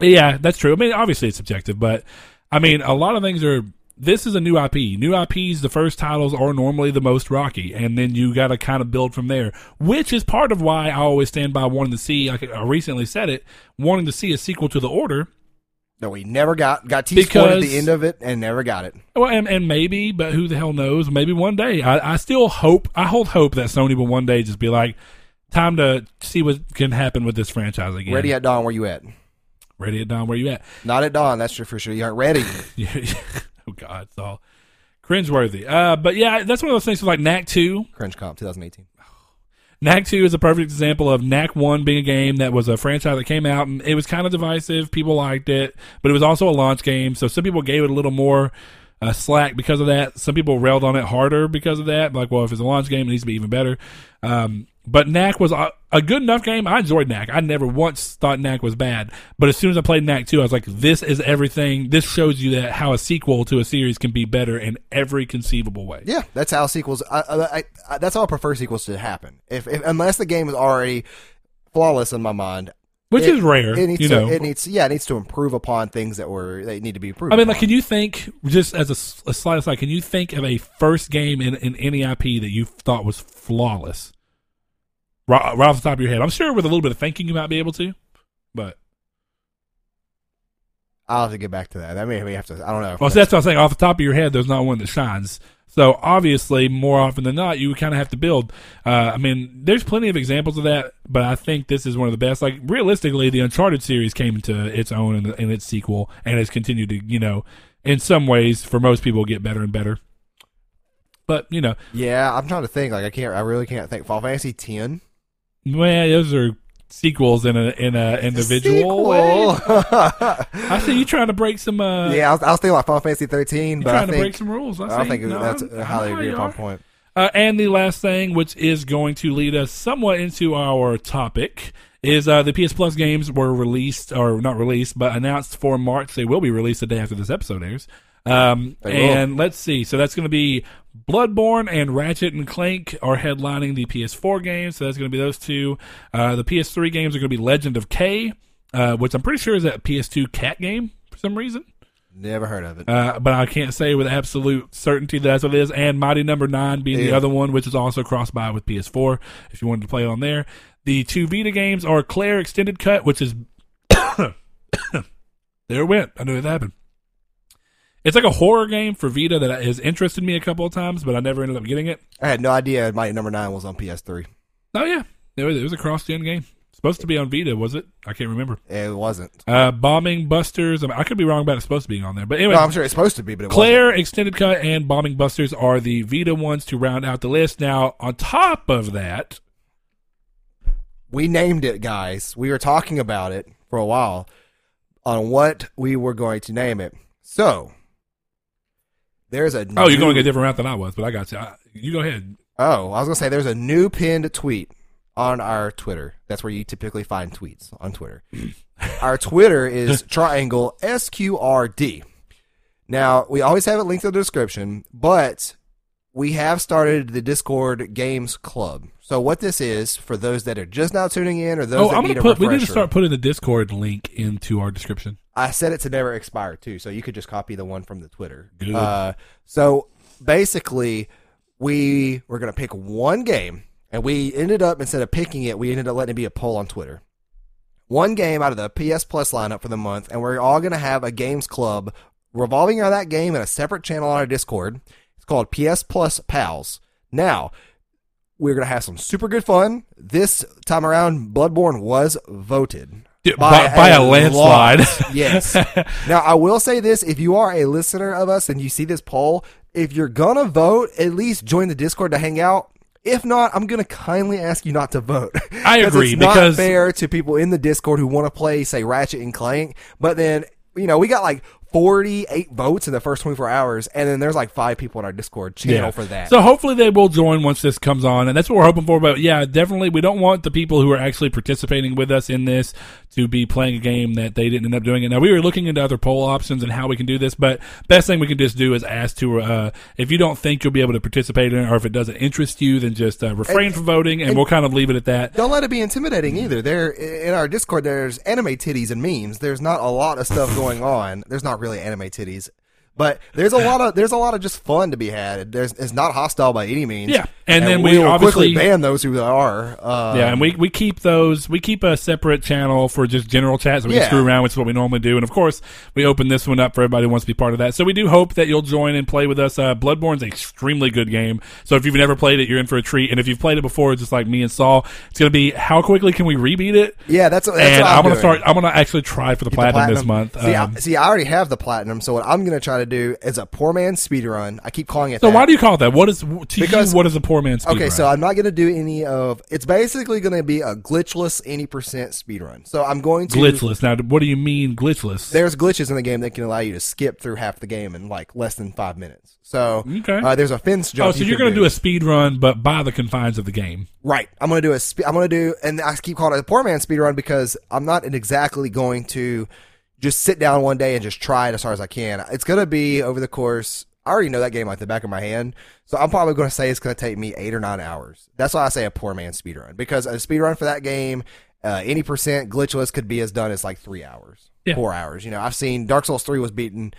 Yeah, that's true. I mean, obviously it's subjective, but I mean, a lot of things are. This is a new IP. New IPs, the first titles are normally the most rocky, and then you got to kind of build from there. Which is part of why I always stand by wanting to see. Like I recently said it, wanting to see a sequel to the Order. No, we never got got teased for at the end of it and never got it. Well, and, and maybe, but who the hell knows? Maybe one day. I, I still hope. I hold hope that Sony will one day just be like, time to see what can happen with this franchise again. Ready at dawn, where you at? ready at dawn. Where you at? Not at dawn, that's for sure. You aren't ready. Yeah. oh God, it's all cringeworthy. Uh, but yeah, that's one of those things. with Like Knack Two. Cringe Comp 2018. Knack 2 is a perfect example of Knack 1 being a game that was a franchise that came out and it was kind of divisive. People liked it, but it was also a launch game. So some people gave it a little more uh, slack because of that. Some people railed on it harder because of that. Like, well, if it's a launch game, it needs to be even better. Um, but Knack was a, a good enough game. I enjoyed Knack. I never once thought Knack was bad. But as soon as I played Knack 2, I was like, this is everything. This shows you that how a sequel to a series can be better in every conceivable way. Yeah, that's how sequels. I, I, I, that's how I prefer sequels to happen. If, if unless the game is already flawless in my mind, Which it- is rare, It needs you to. know. It needs. Yeah, it needs to improve upon things that were that need to be improved. I mean, like, can you think just as a slight aside? Can you think of a first game in, in any IP that you thought was flawless? Right, right off the top of your head, I'm sure with a little bit of thinking you might be able to. But I'll have to get back to that. I mean, we have to. I don't know. well, so that's what I'm saying. Off the top of your head, there's not one that shines. So obviously, more often than not, you kind of have to build. Uh, I mean, there's plenty of examples of that, but I think this is one of the best. Like realistically, the Uncharted series came into its own in, in its sequel, and has continued to, you know, in some ways, for most people, get better and better. But you know, yeah, I'm trying to think. Like, I can't. I really can't think. Final Fantasy Ten. Well, those are sequels in a in a individual way. I see you trying to break some. Uh, yeah, I was, I was thinking like Final Fantasy 13, you but trying I to think break some rules. I, I don't think No, that's I'm- highly you upon point. Uh, and the last thing, which is going to lead us somewhat into our topic, is uh, the PS Plus games were released, or not released, but announced for March. They will be released the day after this episode airs. Um, and let's see. So that's going to be Bloodborne and Ratchet and Clank are headlining the PS4 games. So that's going to be those two. Uh, the PS3 games are going to be Legend of Kay, uh, which I'm pretty sure is that PS2 cat game for some reason. Never heard of it. Uh, but I can't say with absolute certainty that that's what it is. And Mighty Number Nine being the other one, which is also cross-buy with PS4, if you wanted to play on there. The two Vita games are Claire Extended Cut, which is there it went. I knew it happened. It's like a horror game for Vita that has interested me a couple of times, but I never ended up getting it. I had no idea my Number Nine was on PS3. Oh yeah, it was, it was a cross-gen game. Supposed to be on Vita, was it? I can't remember. It wasn't. Uh, Bombing Busters. I, mean, I could be wrong about it supposed to be on there, but anyway, No, I'm sure it's supposed to be, but it wasn't. Claire, Extended Cut, and Bombing Busters are the Vita ones to round out the list. Now, on top of that, We named it, guys. We were talking about it for a while on what we were going to name it. So there's a oh, you're new- going a different route than I was, but I got you. I, you go ahead. Oh, I was gonna say there's a new pinned tweet on our Twitter. That's where you typically find tweets on Twitter. our Twitter is triangle SQRD. Now we always have it linked in the description, but we have started the Discord Games Club. So what this is for those that are just now tuning in or those Oh, that I'm need gonna a put. We need to refresher. start putting the Discord link into our description. I set it to never expire too, so you could just copy the one from the Twitter. Good. Uh, so basically, we were gonna pick one game, and we ended up instead of picking it, we ended up letting it be a poll on Twitter. One game out of the PS Plus lineup for the month, and we're all gonna have a games club revolving around that game in a separate channel on our Discord. It's called PS Plus Pals. Now. We're gonna have some super good fun. This time around, Bloodborne was voted Dude, by, by a landslide. lot. yes. Now I will say this: if you are a listener of us and you see this poll, if you're gonna vote, at least join the Discord to hang out. If not, I'm gonna kindly ask you not to vote. I agree, It's not because- fair to people in the Discord who want to play, say, Ratchet and Clank, but then. You know, we got like 48 votes in the first 24 hours, and then there's like five people in our Discord channel for that. So hopefully they will join once this comes on, and that's what we're hoping for. But yeah, definitely, we don't want the people who are actually participating with us in this to be playing a game that they didn't end up doing it. Now we were looking into other poll options and how we can do this, but best thing we can just do is ask to uh, if you don't think you'll be able to participate in it, or if it doesn't interest you, then just uh, refrain And- from voting, and, and- we'll kind of leave it at that. Don't let it be intimidating either. There in our Discord, there's anime titties and memes. There's not a lot of stuff going on. There's not really anime titties, but there's a lot of there's a lot of just fun to be had. There's it's not hostile by any means. Yeah, and then we will obviously- quickly ban those who are. Um, Yeah, and we, we keep those. We keep a separate channel for just general chat, so we Yeah. can screw around, which is what we normally do. And of course, we open this one up for everybody who wants to be part of that. So we do hope that you'll join and play with us. Uh, Bloodborne's an extremely good game. So if you've never played it, you're in for a treat. And if you've played it before, just like me and Saul, it's going to be how quickly can we rebeat it? yeah. That's, that's and what I'm, I'm, going to start. I'm going to actually try for the the platinum, this month. See, Um, I, see, I already have the platinum, so what I'm going to try to do is a poor man's speed run. I keep calling it. so that. why do you call it that? What is to Because- you? What is a poor man's speed Okay, run? so I'm not going to do any of. It's basically going to be a glitchless any percent speed run. So I'm going to glitchless. Now, what do you mean glitchless? There's glitches in the game that can allow you to skip through half the game in like less than five minutes. So Okay. uh, there's a fence jump. oh, so you you're going to do a speed run, but by the confines of the game. Right. I'm gonna do a. Spe- I'm gonna do, and I keep calling it a poor man's speed run because I'm not exactly going to just sit down one day and just try it as hard as I can. It's gonna be over the course. I already know that game like the back of my hand, so I'm probably gonna say it's gonna take me eight or nine hours. That's why I say a poor man speed run because a speed run for that game, uh, any percent glitchless could be as done as like three hours, Yeah. four hours. You know, I've seen Dark Souls three was beaten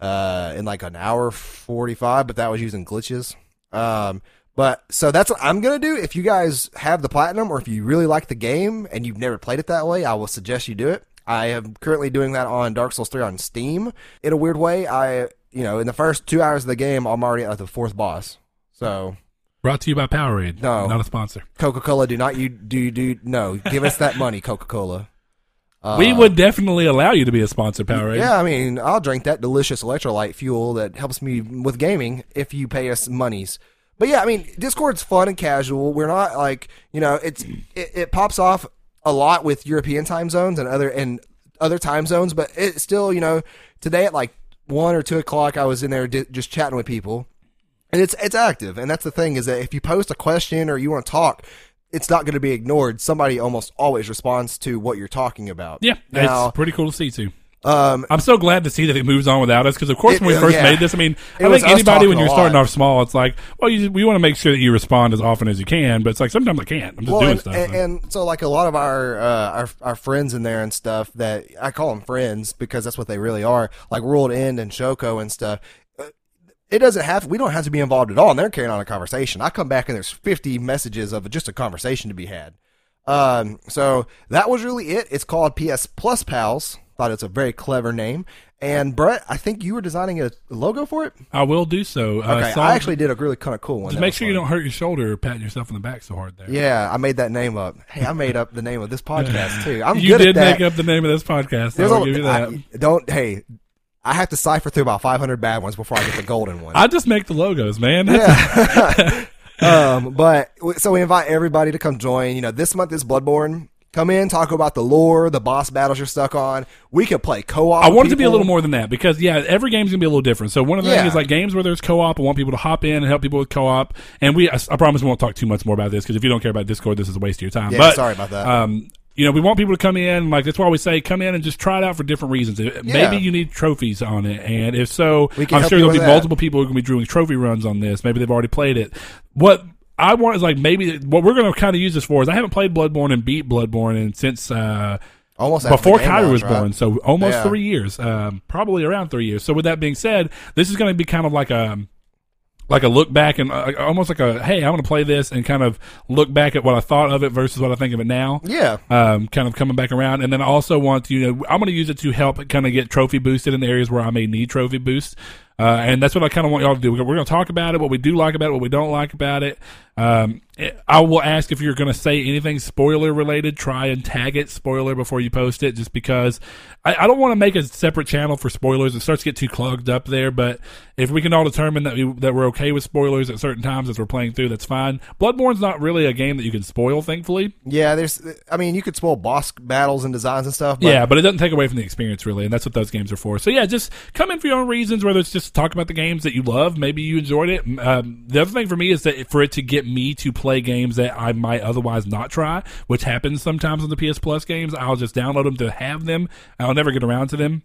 uh, in like an hour forty five, but that was using glitches. Um, but so that's what I'm gonna do. If you guys have the platinum, or if you really like the game and you've never played it that way, I will suggest you do it. I am currently doing that on Dark Souls 3 on Steam. In a weird way, I you know in the first two hours of the game, I'm already at the fourth boss. So Brought to you by Powerade. No. not a sponsor. Coca Cola, do not you do do no, give us that money, Coca Cola. Uh, we would definitely allow you to be a sponsor, Powerade. Yeah, I mean, I'll drink that delicious electrolyte fuel that helps me with gaming if you pay us monies. But yeah, I mean, Discord's fun and casual. We're not like you know, it's it, it pops off a lot with European time zones and other and other time zones, but it still you know today at like one or two o'clock, I was in there di- just chatting with people, and it's it's active. And that's the thing is that if you post a question or you want to talk. It's not going to be ignored. Somebody almost always responds to what you're talking about. Yeah, Now, it's pretty cool to see too. Um, I'm so glad to see that it moves on without us because, of course, It- when we uh, first yeah. made this, I mean, It I think anybody when you're starting lot. off small, it's like, well, you we want to make sure that you respond as often as you can, but it's like sometimes I can't. I'm just well, doing and, stuff. and, so. and so like a lot of our, uh, our our friends in there and stuff that I call them friends because that's what they really are. Like World End and Shoko and stuff. uh, It doesn't have. We don't have to be involved at all, and they're carrying on a conversation. I come back and there's 50 messages of just a conversation to be had. Um, so that was really it. It's called PS Plus Pals. Thought it's a very clever name. And Brett, I think you were designing a logo for it. I will do so. Uh, Okay, Saul, I actually did a really kind of cool one. just make sure you don't hurt your shoulder or patting yourself in the back so hard there. Yeah, I made that name up. Hey, I made up the name of this podcast too. I'm you good did at that. make up the name of this podcast. There's I'll a- give you that. I- don't hey, I have to cipher through about 500 bad ones before I get the golden one. I just make the logos, man. That's- um, but so we invite everybody to come join. You know, this month is Bloodborne. Come in, talk about the lore, the boss battles you're stuck on. We could play co-op. I want it to be a little more than that because yeah, every game's gonna be a little different. So one of the Yeah. things is like games where there's co-op, I want people to hop in and help people with co-op. And we, I, I promise, we won't talk too much more about this because if you don't care about Discord, this is a waste of your time. Yeah, but sorry about that. Um, you know, we want people to come in. Like that's why we say come in and just try it out for different reasons. Maybe you need trophies on it, and if so, I'm sure there'll be that. multiple people who are going to be doing trophy runs on this. Maybe they've already played it. What I want is like maybe what we're going to kind of use this for is I haven't played Bloodborne and beat Bloodborne and since. Uh, Almost before Kyrie was right? born, so almost Yeah. three years, um, probably around three years. So with that being said, this is going to be kind of like a like a look back and uh, almost like a hey, I'm going to play this and kind of look back at what I thought of it versus what I think of it now. Yeah. Um, kind of coming back around, and then I also want to, you know, I'm going to use it to help kind of get trophy boosted in the areas where I may need trophy boost. Uh, and that's what I kind of want y'all to do. We're, going to talk about it, what we do like about it, what we don't like about it. Um, I will ask if you're going to say anything spoiler related. Try and tag it spoiler before you post it, just because I, I don't want to make a separate channel for spoilers. It starts to get too clogged up there. But if we can all determine that we, that we're okay with spoilers at certain times as we're playing through, that's fine. Bloodborne's not really a game that you can spoil, thankfully. Yeah, there's. I mean, you could spoil boss battles and designs and stuff. But yeah, but it doesn't take away from the experience really, and that's what those games are for. So yeah, just come in for your own reasons. Whether it's just talk about the games that you love, maybe you enjoyed it. Um, the other thing for me is that for it to get me to play games that I might otherwise not try, which happens sometimes on the PS Plus games, I'll just download them to have them. I'll never get around to them.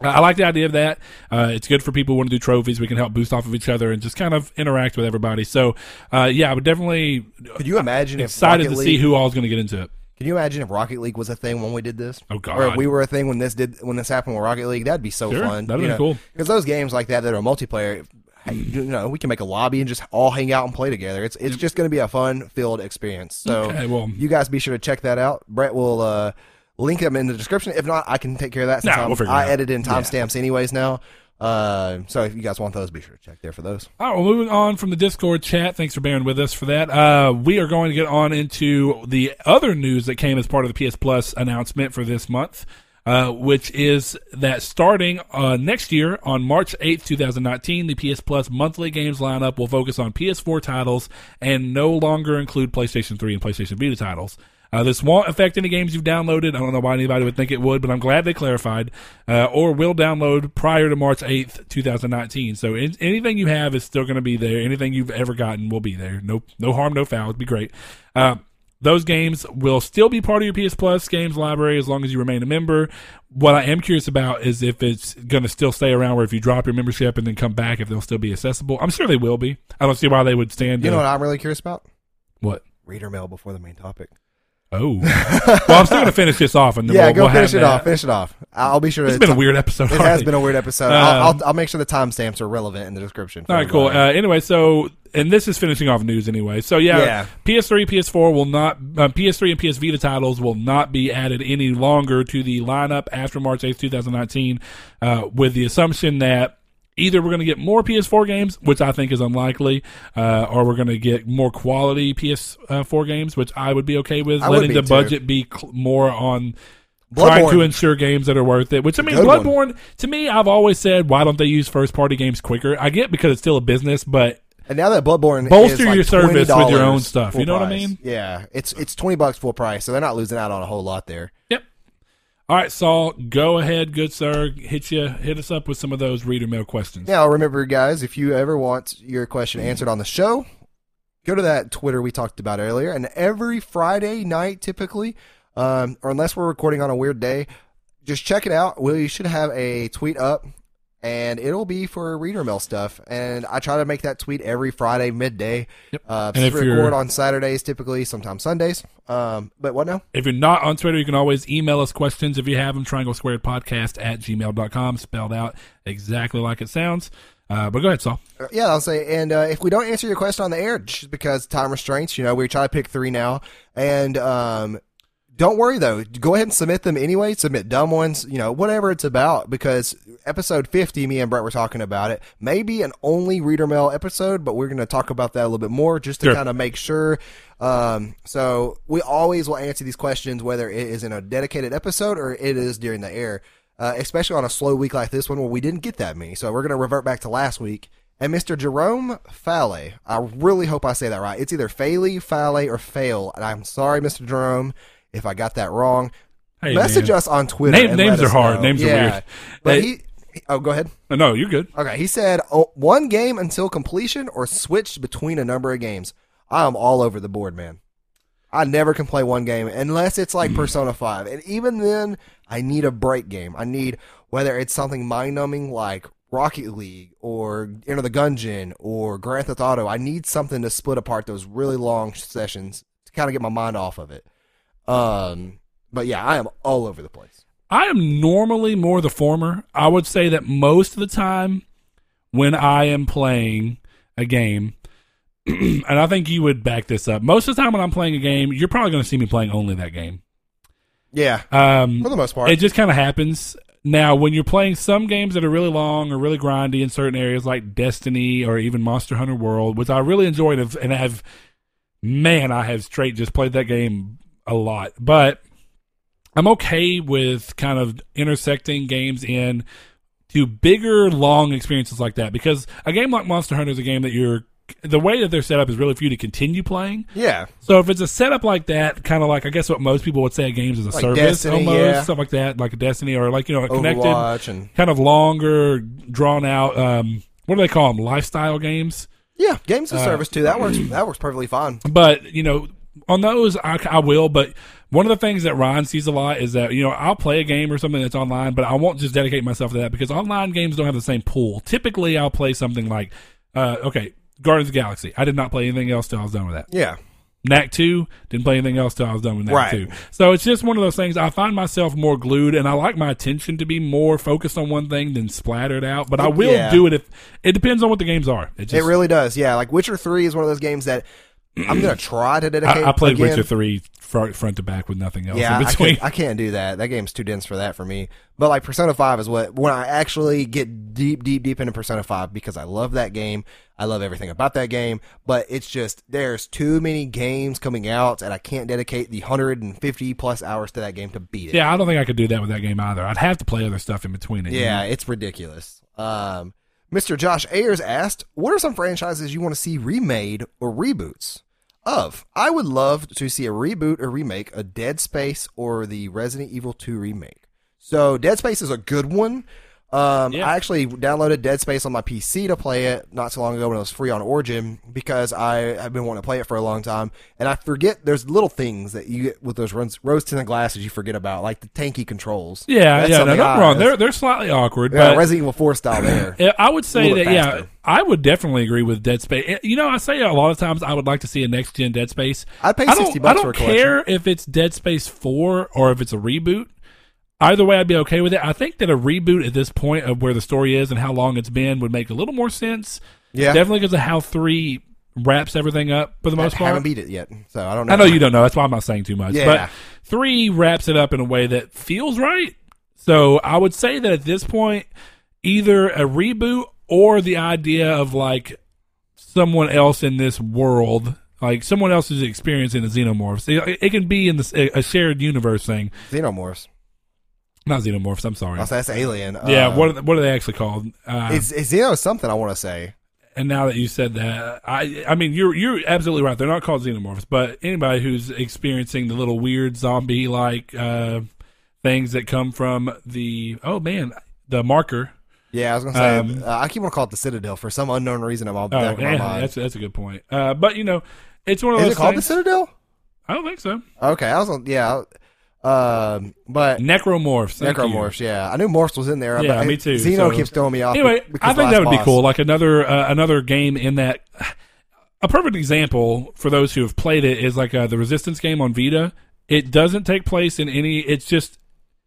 I like the idea of that. Uh, it's good for people who want to do trophies. We can help boost off of each other and just kind of interact with everybody. So, uh, yeah, I would definitely Could you imagine if excited Rocket to League, see who all's going to get into it. Can you imagine if Rocket League was a thing when we did this? Oh, God. Or if we were a thing when this did when this happened with Rocket League, that'd be so Sure, fun. that'd be know? cool. Because those games like that that are multiplayer, you know, we can make a lobby and just all hang out and play together. It's it's just going to be a fun filled experience. So Okay, well- you guys be sure to check that out. Brett will uh, link them in the description. If not, I can take care of that. Since Nah, we'll figure it I out. edit in timestamps anyways now. Uh, so if you guys want those, be sure to check there for those. All right, well, moving on from the Discord chat. Thanks for bearing with us for that. Uh, we are going to get on into the other news that came as part of the PS Plus announcement for this month, uh, which is that starting uh, next year on March 8th, 2019, the PS Plus monthly games lineup will focus on PS4 titles and no longer include PlayStation 3 and PlayStation Vita titles. Uh, this won't affect any games you've downloaded. I don't know why anybody would think it would, but I'm glad they clarified. Uh, or will download prior to March 8th, 2019. So in, anything you have is still going to be there. Anything you've ever gotten will be there. No, no harm, no foul. It'd be great. Uh, those games will still be part of your PS Plus games library as long as you remain a member. What I am curious about is if it's going to still stay around where if you drop your membership and then come back, if they'll still be accessible. I'm sure they will be. I don't see why they would stand. You know what I'm really curious about? what? Reader mail before the main topic. Oh, well, I'm still going to finish this off, and then yeah, we'll, go we'll finish it that. off. Finish it off. I'll be sure. It's been a weird episode. It has been a weird episode. Um, I'll, I'll, I'll make sure the timestamps are relevant in the description. All right, cool. Uh, anyway, so and this is finishing off news anyway. So yeah, Yeah. PS3, PS4 will not, uh, PS3 and PS Vita titles will not be added any longer to the lineup after March 8th, 2019, uh, with the assumption that either we're going to get more PS4 games, which I think is unlikely, uh, or we're going to get more quality PS4 games, which I would be okay with. I letting the too. budget be cl- more on trying to ensure games that are worth it. Which I mean, Good one. Bloodborne to me, I've always said, why don't they use first party games quicker? I get because it's still a business, but And now that Bloodborne Bolster is like your service with your own stuff, you know what I mean? Yeah, it's it's twenty bucks full price, so they're not losing out on a whole lot there. yep. All right, Saul, go ahead, good sir. Hit you, hit us up with some of those reader mail questions. Now, remember, guys, if you ever want your question answered on the show, go to that Twitter we talked about earlier, and every Friday night, typically, um, or unless we're recording on a weird day, just check it out. We should have a tweet up, and it'll be for reader mail stuff. And I try to make that tweet every Friday midday. Yep. Uh, And if we you're- record on Saturdays, typically, sometimes Sundays. Um, but what now? If you're not on Twitter, you can always email us questions if you have them. Triangle Squared Podcast at gmail.com, spelled out exactly like it sounds. Uh, but go ahead, Saul. Uh, Yeah, I'll say. And uh, if we don't answer your question on the air, just because time restraints, you know, we try to pick three now. And um, don't worry though, go ahead and submit them anyway. Submit dumb ones, you know, whatever it's about. Because episode fifty, me and Brett were talking about it. Maybe an only reader mail episode, but we're going to talk about that a little bit more just to Sure. kind of make sure. Um, so we always will answer these questions whether it is in a dedicated episode or it is during the air. Uh, especially on a slow week like this one where we didn't get that many. So we're going to revert back to last week. And Mr. Jerome Fale, I really hope I say that right. It's either Faley, Fale, or Fail. And I'm sorry, Mr. Jerome, if I got that wrong. Hey, Message man. us on Twitter. Name- names are hard. know. Names are Yeah. weird. But Hey- he, oh, go ahead. No, you're good. Okay, he said oh, one game until completion or switched between a number of games. I am all over the board, man. I never can play one game unless it's like mm. Persona 5. And even then, I need a break game. I need, whether it's something mind numbing like Rocket League or Enter the Gungeon or Grand Theft Auto, I need something to split apart those really long sessions to kind of get my mind off of it. Um, but yeah, I am all over the place. I am normally more the former. I would say that most of the time when I am playing a game, and I think you would back this up. Most of the time when I'm playing a game, you're probably going to see me playing only that game. Yeah, Um, for the most part. it just kind of happens. Now, when you're playing some games that are really long or really grindy in certain areas, like Destiny or even Monster Hunter World, which I really enjoyed and have- and have man, I have straight just played that game a lot. But I'm okay with kind of intersecting games in to bigger, long experiences like that because a game like Monster Hunter is a game that you're the way that they're set up is really for you to continue playing. Yeah. So if it's a setup like that, kind of like I guess what most people would say games as a Like service, Destiny, almost yeah. stuff like that, like a Destiny or like you know a connected, and kind of longer, drawn out. Um, what do they call them? Lifestyle games. yeah, games Uh, of service too. That works. That works perfectly fine. But you know, on those I, I will. But one of the things that Ryan sees a lot is that you know I'll play a game or something that's online, but I won't just dedicate myself to that because online games don't have the same pool. Typically, I'll play something like, uh, okay, Guardians of the Galaxy. I did not play anything else till I was done with that. Yeah. Knack 2, didn't play anything else till I was done with Knack Right. 2. So it's just one of those things. I find myself more glued and I like my attention to be more focused on one thing than splattered out. But I will Yeah. do it if it depends on what the games are. It, It really does. Yeah. Like Witcher Three is one of those games that I'm gonna try to dedicate. I, I played again. Witcher 3 front, front to back with nothing else Yeah, in I can't, I can't do that. That game's too dense for that for me. But like Persona Five is what when I actually get deep, deep, deep into Persona Five because I love that game. I love everything about that game. But it's just there's too many games coming out, and I can't dedicate the 150 plus hours to that game to beat it. yeah, I don't think I could do that with that game either. I'd have to play other stuff in between it. you Yeah, know? it's ridiculous. Um, Mr. Josh Ayers asked, "What are some franchises you want to see remade or reboots of?" I would love to see a reboot or remake of Dead Space or the Resident Evil 2 remake. So Dead Space is a good one. Um, Yeah. I actually downloaded Dead Space on my PC to play it not so long ago when it was free on Origin because I have been wanting to play it for a long time, and I forget there's little things that you get with those rose tinted glasses you forget about, like the tanky controls. Yeah, That's yeah, no, not I- wrong. They're they're slightly awkward, yeah, but Resident Evil 4 style there. I would say that yeah. I would definitely agree with Dead Space. You know, I say a lot of times I would like to see a next gen Dead Space. I'd pay I 60 don't, bucks I for a don't collection. care if it's Dead Space four or if it's a reboot. Either way, I'd be okay with it. I think that a reboot at this point of where the story is and how long it's been would make a little more sense. Yeah. definitely because of how three wraps everything up for the most I part. I haven't beat it yet, so I don't know. I know you don't know. That's why I'm not saying too much. Yeah. But three wraps it up in a way that feels right. So I would say that at this point, either a reboot or the idea of like someone else in this world, like someone else is experiencing the xenomorphs. It, it can be in this a shared universe thing. Xenomorphs. Not xenomorphs. I'm sorry. I'll that's alien. Yeah. Uh, what are, they- what are they actually called? Uh, it's, it's Xeno something I want to say. and now that you said that, I I mean you're you're absolutely right. They're not called xenomorphs, but anybody who's experiencing the little weird zombie like uh, things that come from the oh man the marker. Yeah, I was gonna say. Um, uh, I keep want to call it the Citadel for some unknown reason in my Oh, back my yeah, mind. that's that's a good point. Uh, but you know, it's one of Is those it called things. the Citadel? I don't think so. Okay, I was on. Yeah, um, but Necromorphs. thank you. Necromorphs. Yeah, I knew Morphs was in there. Yeah, but me too, Xeno so- keeps throwing me off. Anyway, I think that would be cool. Like another uh, another game in that. A perfect example for those who have played it is like uh, the Resistance game on Vita. It doesn't take place in any. It's just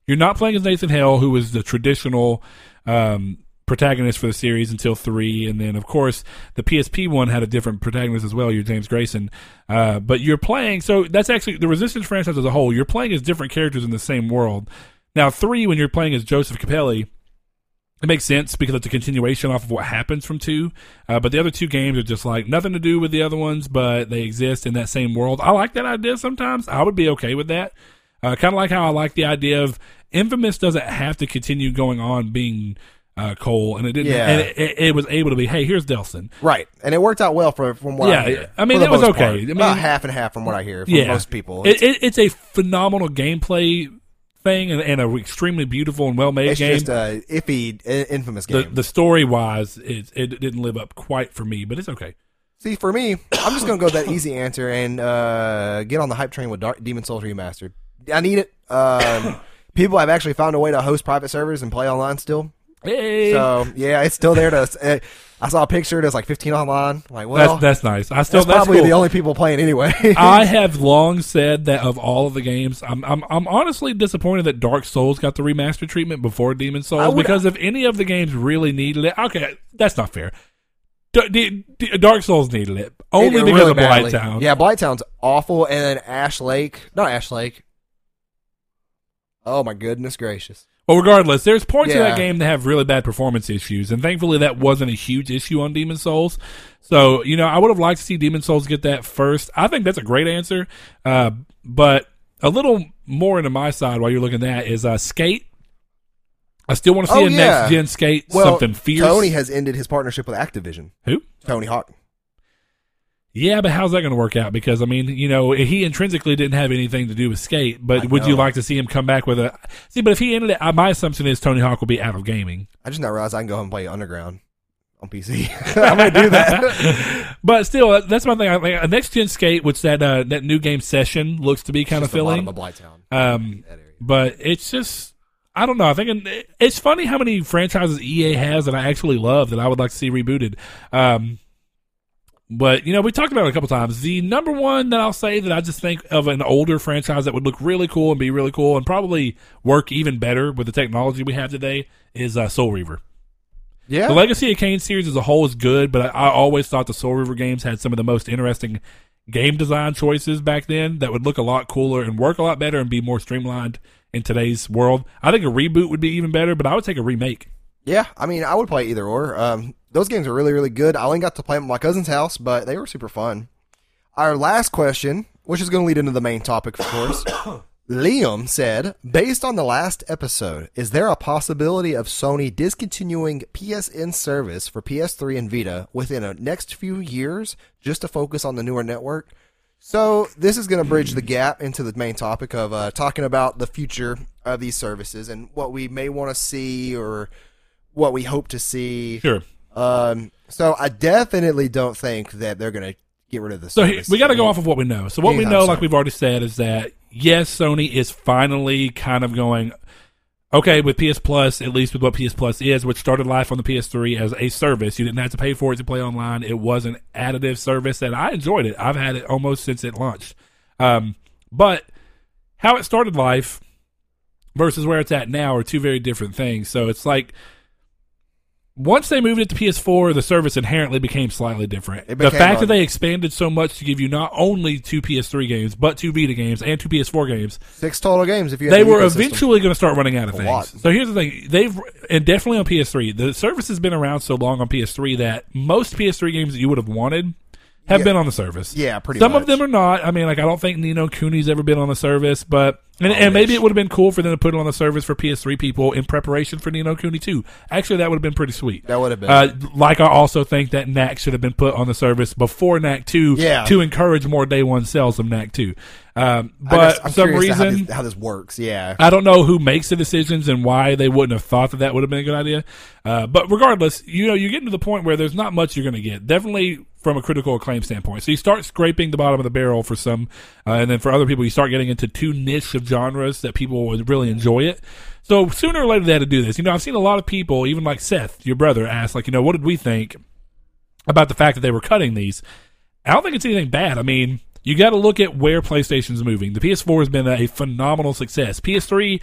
you're not playing as Nathan Hale, who is the traditional um, protagonist for the series until three, and then of course the PSP one had a different protagonist as well. You're James Grayson, uh, but you're playing. So that's actually the Resistance franchise as a whole. You're playing as different characters in the same world. Now three, when you're playing as Joseph Capelli, it makes sense because it's a continuation off of what happens from two. Uh, but the other two games are just like nothing to do with the other ones, but they exist in that same world. I like that idea sometimes. I would be okay with that. Uh, kind of like how I like the idea of Infamous doesn't have to continue going on being uh, Cole, and it didn't. Yeah. And it, it, it was able to be, hey, here's Delsin. Right, and it worked out well for from what Yeah, I hear. I mean, it was okay. part. I mean- About half and half from what I hear from Yeah, most people. It, it, it's a phenomenal gameplay thing and, and a extremely beautiful and well made It's game. just a iffy, infamous the game. the story wise, it, it didn't live up quite for me, but it's okay. See, for me, I'm just gonna go that easy answer and uh, get on the hype train with Dark Demon Souls Remastered. I need it. Um, people have actually found a way to host private servers and play online still. Hey. So yeah, it's still there. To uh, I saw a picture. There's like 15 online. I'm like, well, that's that's nice. I still that's that's probably cool. the only people playing anyway. I have long said that of all of the games, I'm I'm I'm honestly disappointed that Dark Souls got the remaster treatment before Demon Souls would- because if any of the games really needed it, okay, that's not fair. D- D- D- Dark Souls needed it only It- it because really of badly. Blighttown. Yeah, Blighttown's awful, and then Ash Lake. Not Ash Lake. Oh my goodness gracious! Well, regardless, there's points of that game that have really bad performance issues, and thankfully that wasn't a huge issue on Demon Souls. So, you know, I would have liked to see Demon Souls get that first. I think that's a great answer, uh, but a little more into my side while you're looking at that is uh, Skate. I still want to see Oh, a yeah. next gen Skate Well, something fierce. Tony has ended his partnership with Activision. Who? Tony Hawk. Yeah, but how's that going to work out? Because I mean, you know, he intrinsically didn't have anything to do with skate. But would you like to see him come back with a? See, but if he ended it, uh, my assumption is Tony Hawk will be out of gaming. I just now realized I can go home and play Underground on PC. I'm gonna do that. but still, that's my thing. I, like, a next gen skate, which that uh, that new game session looks to be kind of filling. Um, but it's just. I don't know. I think it's funny how many franchises EA has that I actually love that I would like to see rebooted. Um, but you know, we talked about it a couple times. The number one that I'll say that I just think of an older franchise that would look really cool and be really cool and probably work even better with the technology we have today is uh, Soul Reaver. Yeah. The Legacy of Kain series as a whole is good, but I, I always thought the Soul Reaver games had some of the most interesting game design choices back then that would look a lot cooler and work a lot better and be more streamlined in today's world. I think a reboot would be even better, but I would take a remake. Yeah, I mean, I would play either or. Um, those games are really, really good. I only got to play them at my cousin's house, but they were super fun. Our last question, which is going to lead into the main topic, of course. Liam said, based on the last episode, is there a possibility of Sony discontinuing PSN service for PS3 and Vita within the next few years just to focus on the newer network? So this is going to bridge the gap into the main topic of uh, talking about the future of these services and what we may want to see or what we hope to see. Sure. Um, so I definitely don't think that they're going to get rid of the So he- we got to go off of what we know. So what we know, like we've already said, is that yes, Sony is finally kind of going okay with PS Plus, at least with what PS Plus is, which started life on the PS3 as a service. You didn't have to pay for it to play online. It was an additive service, and I enjoyed it. I've had it almost since it launched. Um, but how it started life versus where it's at now are two very different things. So it's like once they moved it to PS4, the service inherently became slightly different. It the fact that they expanded so much to give you not only two PS3 games, but two Vita games and two PS4 games, Six total games. If you they were eventually going to start running out of A things. lot. So here's the thing: they've and definitely on PS3, the service has been around so long on PS3 that most PS3 games that you would have wanted have Yeah. been on the service. Yeah, pretty Some much. of them are not. I mean, like I don't think Ni no Kuni's ever been on the service, but and, and maybe it would have been cool for them to put it on the service for PS3 people in preparation for Ni no Kuni too. Actually, that would have been pretty sweet. That would have been. Uh, like I also think that Knack should have been put on the service before Knack two Yeah. to encourage more day one sales of Knack two. Um, but guess for I'm some to how reason, this, how this works. Yeah. I don't know who makes the decisions and why they wouldn't have thought that that would have been a good idea. Uh, but regardless, you know, you're getting to the point where there's not much you're going to get. Definitely from a critical acclaim standpoint. So you start scraping the bottom of the barrel for some, uh, and then for other people, you start getting into two niche of genres that people would really enjoy it. So sooner or later they had to do this. You know, I've seen a lot of people, even like Seth, your brother, ask like, you know, what did we think about the fact that they were cutting these? I don't think it's anything bad. I mean, you got to look at where PlayStation's moving. The PS4 has been a phenomenal success. PS3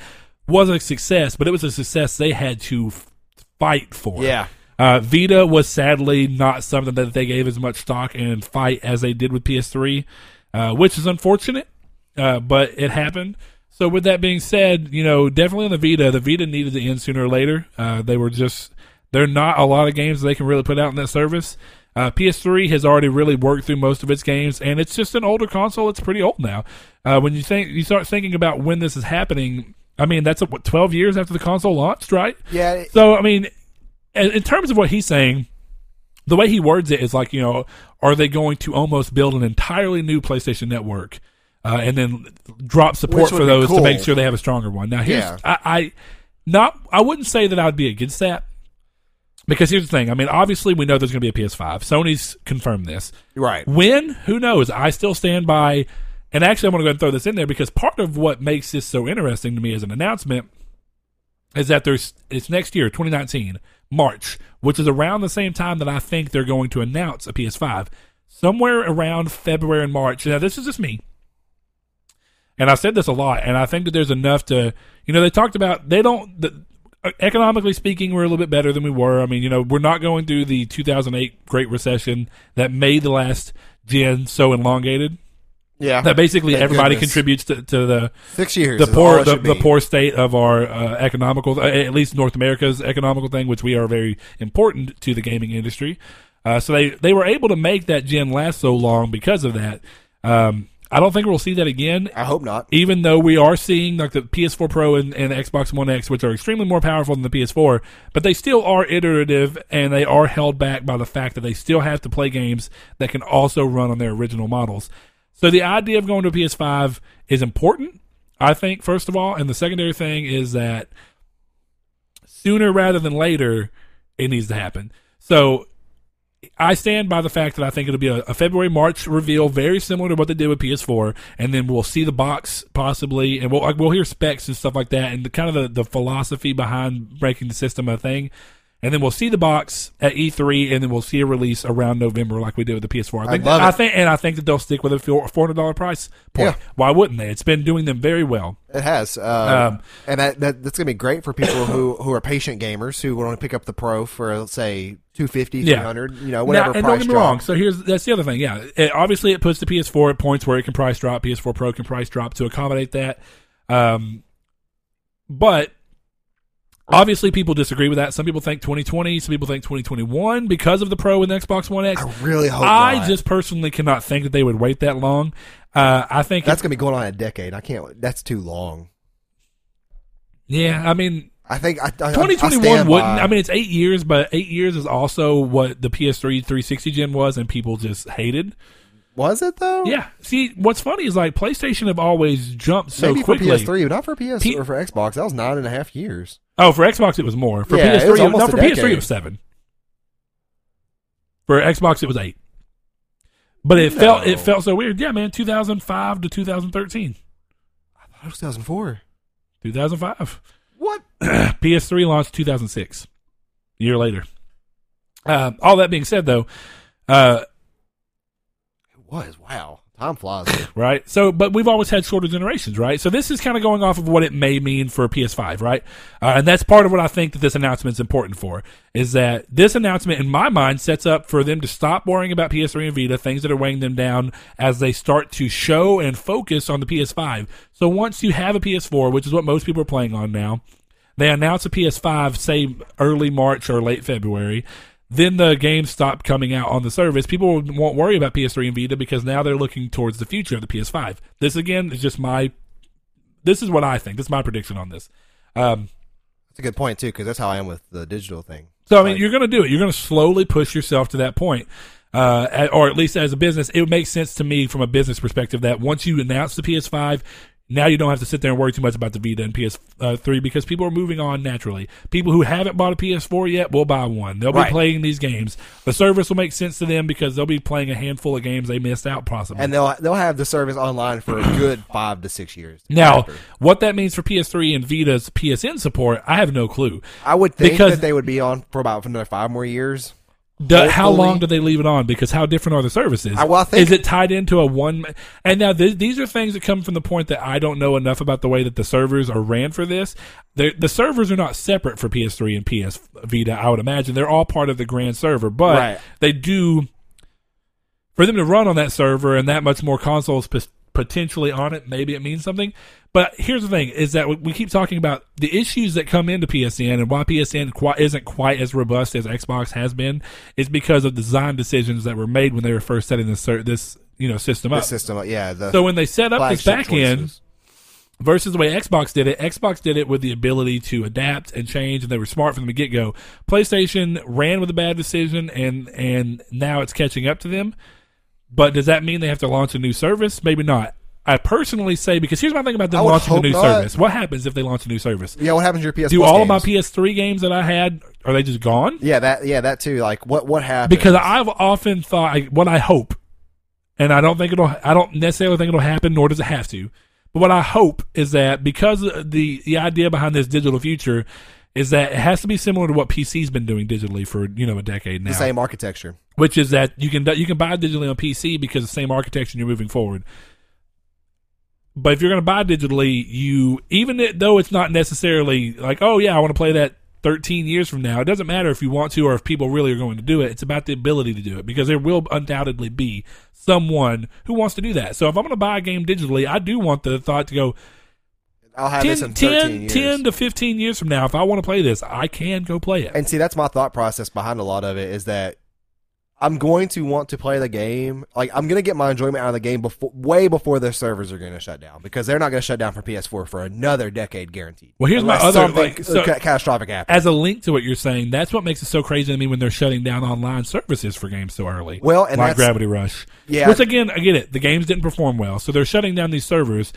was a success, but it was a success they had to f- fight for. Yeah. Uh, Vita was sadly not something that they gave as much stock and fight as they did with PS3, uh, which is unfortunate, uh, but it happened. So with that being said, you know, definitely on the Vita, the Vita needed to end sooner or later. Uh, they were just, there are not a lot of games they can really put out in that service. Uh, PS3 has already really worked through most of its games, and it's just an older console. It's pretty old now. Uh, when you think you start thinking about when this is happening, I mean, that's what twelve years after the console launched, right? Yeah. So I mean, in in terms of what he's saying, the way he words it is like, you know, are they going to almost build an entirely new PlayStation Network uh, and then drop support for those to make sure they have a stronger one? Now, here's Yeah. I, I not I wouldn't say that I would be against that because here's the thing. I mean, obviously we know there's going to be a PS5. Sony's confirmed this. Right. When? Who knows? I still stand by. And actually, I'm going to go ahead and throw this in there because part of what makes this so interesting to me as an announcement is that there's it's next year, 2019, March, which is around the same time that I think they're going to announce a PS5. Somewhere around February and March. Now, this is just me. And I've said this a lot, and I think that there's enough to, you know, they talked about they don't. The, uh, economically speaking, we're a little bit better than we were. I mean, you know, we're not going through the 2008 Great Recession that made the last gen so elongated. Yeah, that basically Thank everybody goodness. contributes to, to the six years. the poor the, the poor state of our uh, economical uh, at least North America's economical thing, which we are very important to the gaming industry. Uh, so they they were able to make that gen last so long because of that. Um, I don't think we'll see that again. I hope not. Even though we are seeing like the PS4 Pro and, and Xbox One X, which are extremely more powerful than the PS4, but they still are iterative and they are held back by the fact that they still have to play games that can also run on their original models. So the idea of going to a PS5 is important, I think, first of all. And the secondary thing is that sooner rather than later, it needs to happen. So I stand by the fact that I think it'll be a, a February March reveal, very similar to what they did with PS4, and then we'll see the box possibly, and we'll like, we'll hear specs and stuff like that, and the kind of the, the philosophy behind breaking the system a thing. And then we'll see the box at E3, and then we'll see a release around November, like we did with the PS4. I think, love I it. think, and I think that they'll stick with a four hundred dollar price point. Yeah. Why wouldn't they? It's been doing them very well. It has, um, Um, and that, that that's gonna be great for people who who are patient gamers who want to pick up the Pro for say 250, Yeah. 300, you know, whatever now, and price don't get me wrong. So here's that's the other thing. Yeah, it, obviously it puts the PS4 at points where it can price drop. PS4 Pro can price drop to accommodate that. Um, but obviously people disagree with that. Some people think 2020. Some people think 2021 because of the Pro and the Xbox One X. I really hope I not. just personally cannot think that they would wait that long. Uh, I think that's gonna be going on a decade. I can't. That's too long. yeah. I mean, I think I, I, I 2021 stand wouldn't. by- I mean, it's eight years, but eight years is also what the PS3 360 gen was, and people just hated. Was it though? Yeah. See, what's funny is like PlayStation have always jumped so Maybe quickly. for PS3, but not for PS P- or for Xbox. That was nine and a half years. Oh, for Xbox it was more. For Yeah, PS3, was almost no, a for PS3 it was seven. For Xbox it was eight. But it felt it felt so weird. Yeah, man. 2005 to 2013. I thought it was 2004. 2005. What? PS3 launched 2006. A year later. Uh, all that being said, though, uh, It Wow. Time flies. right? So, but we've always had shorter generations, right? So this is kind of going off of what it may mean for a PS5, right? Uh, and that's part of what I think that this announcement is important for, is that this announcement, in my mind, sets up for them to stop worrying about PS3 and Vita, things that are weighing them down as they start to show and focus on the PS5. So once you have a PS4, which is what most people are playing on now, they announce a PS5, say early March or late February. Then the games stop coming out on the service. People won't worry about PS3 and Vita because now they're looking towards the future of the PS5. This again is just my. This is what I think. This is my prediction on this. Um, That's a good point too, because that's how I am with the digital thing. so I mean, Like- you're going to do it. You're going to slowly push yourself to that point, uh, at- or at least as a business, it makes sense to me from a business perspective that once you announce the PS5, now you don't have to sit there and worry too much about the Vita and PS3 because people are moving on naturally. People who haven't bought a PS4 yet will buy one. They'll be playing these games. The service will make sense to them because they'll be playing a handful of games they missed out possibly. and they'll they'll have the service online for a good five to six years. now, after. what that means for PS3 and Vita's PSN support, I have no clue. I would think because- that they would be on for about another five more years. The, how long do they leave it on? Because how different are the services? I- well, I think- Is it tied into a one? And now th- these are things that come from the point that I don't know enough about the way that the servers are ran for this. The the servers are not separate for PS3 and PS Vita. I would imagine they're all part of the grand server, but Right. they do for them to run on that server and that much more consoles p- potentially on it. Maybe it means something. But here's the thing: is that we- keep talking about the issues that come into PSN and why PSN isn't quite as robust as Xbox has been is because of design decisions that were made when they were first setting this this you know system The up. system, yeah. The So when they set up this back end versus the way Xbox did it, Xbox did it with the ability to adapt and change, and they were smart from the get go. PlayStation ran with a bad decision, and and now it's catching up to them. But does that mean they have to launch a new service? Maybe not. I personally say because here's my thing about them launching a new not. service. What happens if they launch a new service? Yeah, what happens to your PS? Do all of my? PS3 games that I had are they just gone? Yeah, that yeah that too. Like what what happened? because I've often thought what I hope, and I don't think it'll. I don't necessarily think it'll happen, nor does it have to. But what I hope is that because the the idea behind this digital future is that it has to be similar to what PC's been doing digitally for you know a decade now, the same architecture. which is that you can you can buy digitally on PC because the same architecture and you're moving forward. But if you're going to buy digitally, you even though it's not necessarily like, oh yeah, I want to play that 13 years from now, it doesn't matter if you want to or if people really are going to do it. It's about the ability to do it because there will undoubtedly be someone who wants to do that. So if I'm going to buy a game digitally, I do want the thought to go I'll have 10, this in 13 10, years. 10 to 15 years from now. If I want to play this, I can go play it. And see, that's my thought process behind a lot of it is that I'm going to want to play the game. Like I'm going to get my enjoyment out of the game before, way before their servers are going to shut down because they're not going to shut down for PS4 for another decade guaranteed. Well, here's my other, something like, so- ca- catastrophic happens. As a link to what you're saying, that's what makes it so crazy to me when they're shutting down online services for games so early. Well, and like Gravity Rush. Yeah. Which again, I get it. The games didn't perform well, so they're shutting down these servers.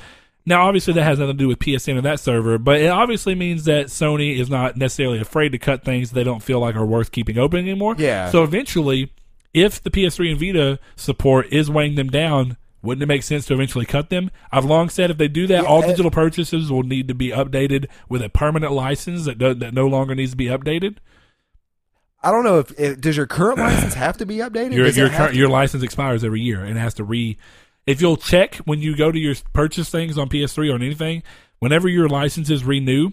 Now, obviously, that has nothing to do with PSN or that server, but it obviously means that Sony is not necessarily afraid to cut things they don't feel like are worth keeping open anymore. Yeah. So eventually, if the PS3 and Vita support is weighing them down, wouldn't it make sense to eventually cut them? I've long said if they do that, Yeah, all digital purchases will need to be updated with a permanent license that do, that no longer needs to be updated. I don't know if, if does your current license have to be updated? Your your current, your license expires every year and has to re. If you'll check when you go to your purchase things on PS3 or on anything, whenever your licenses renew,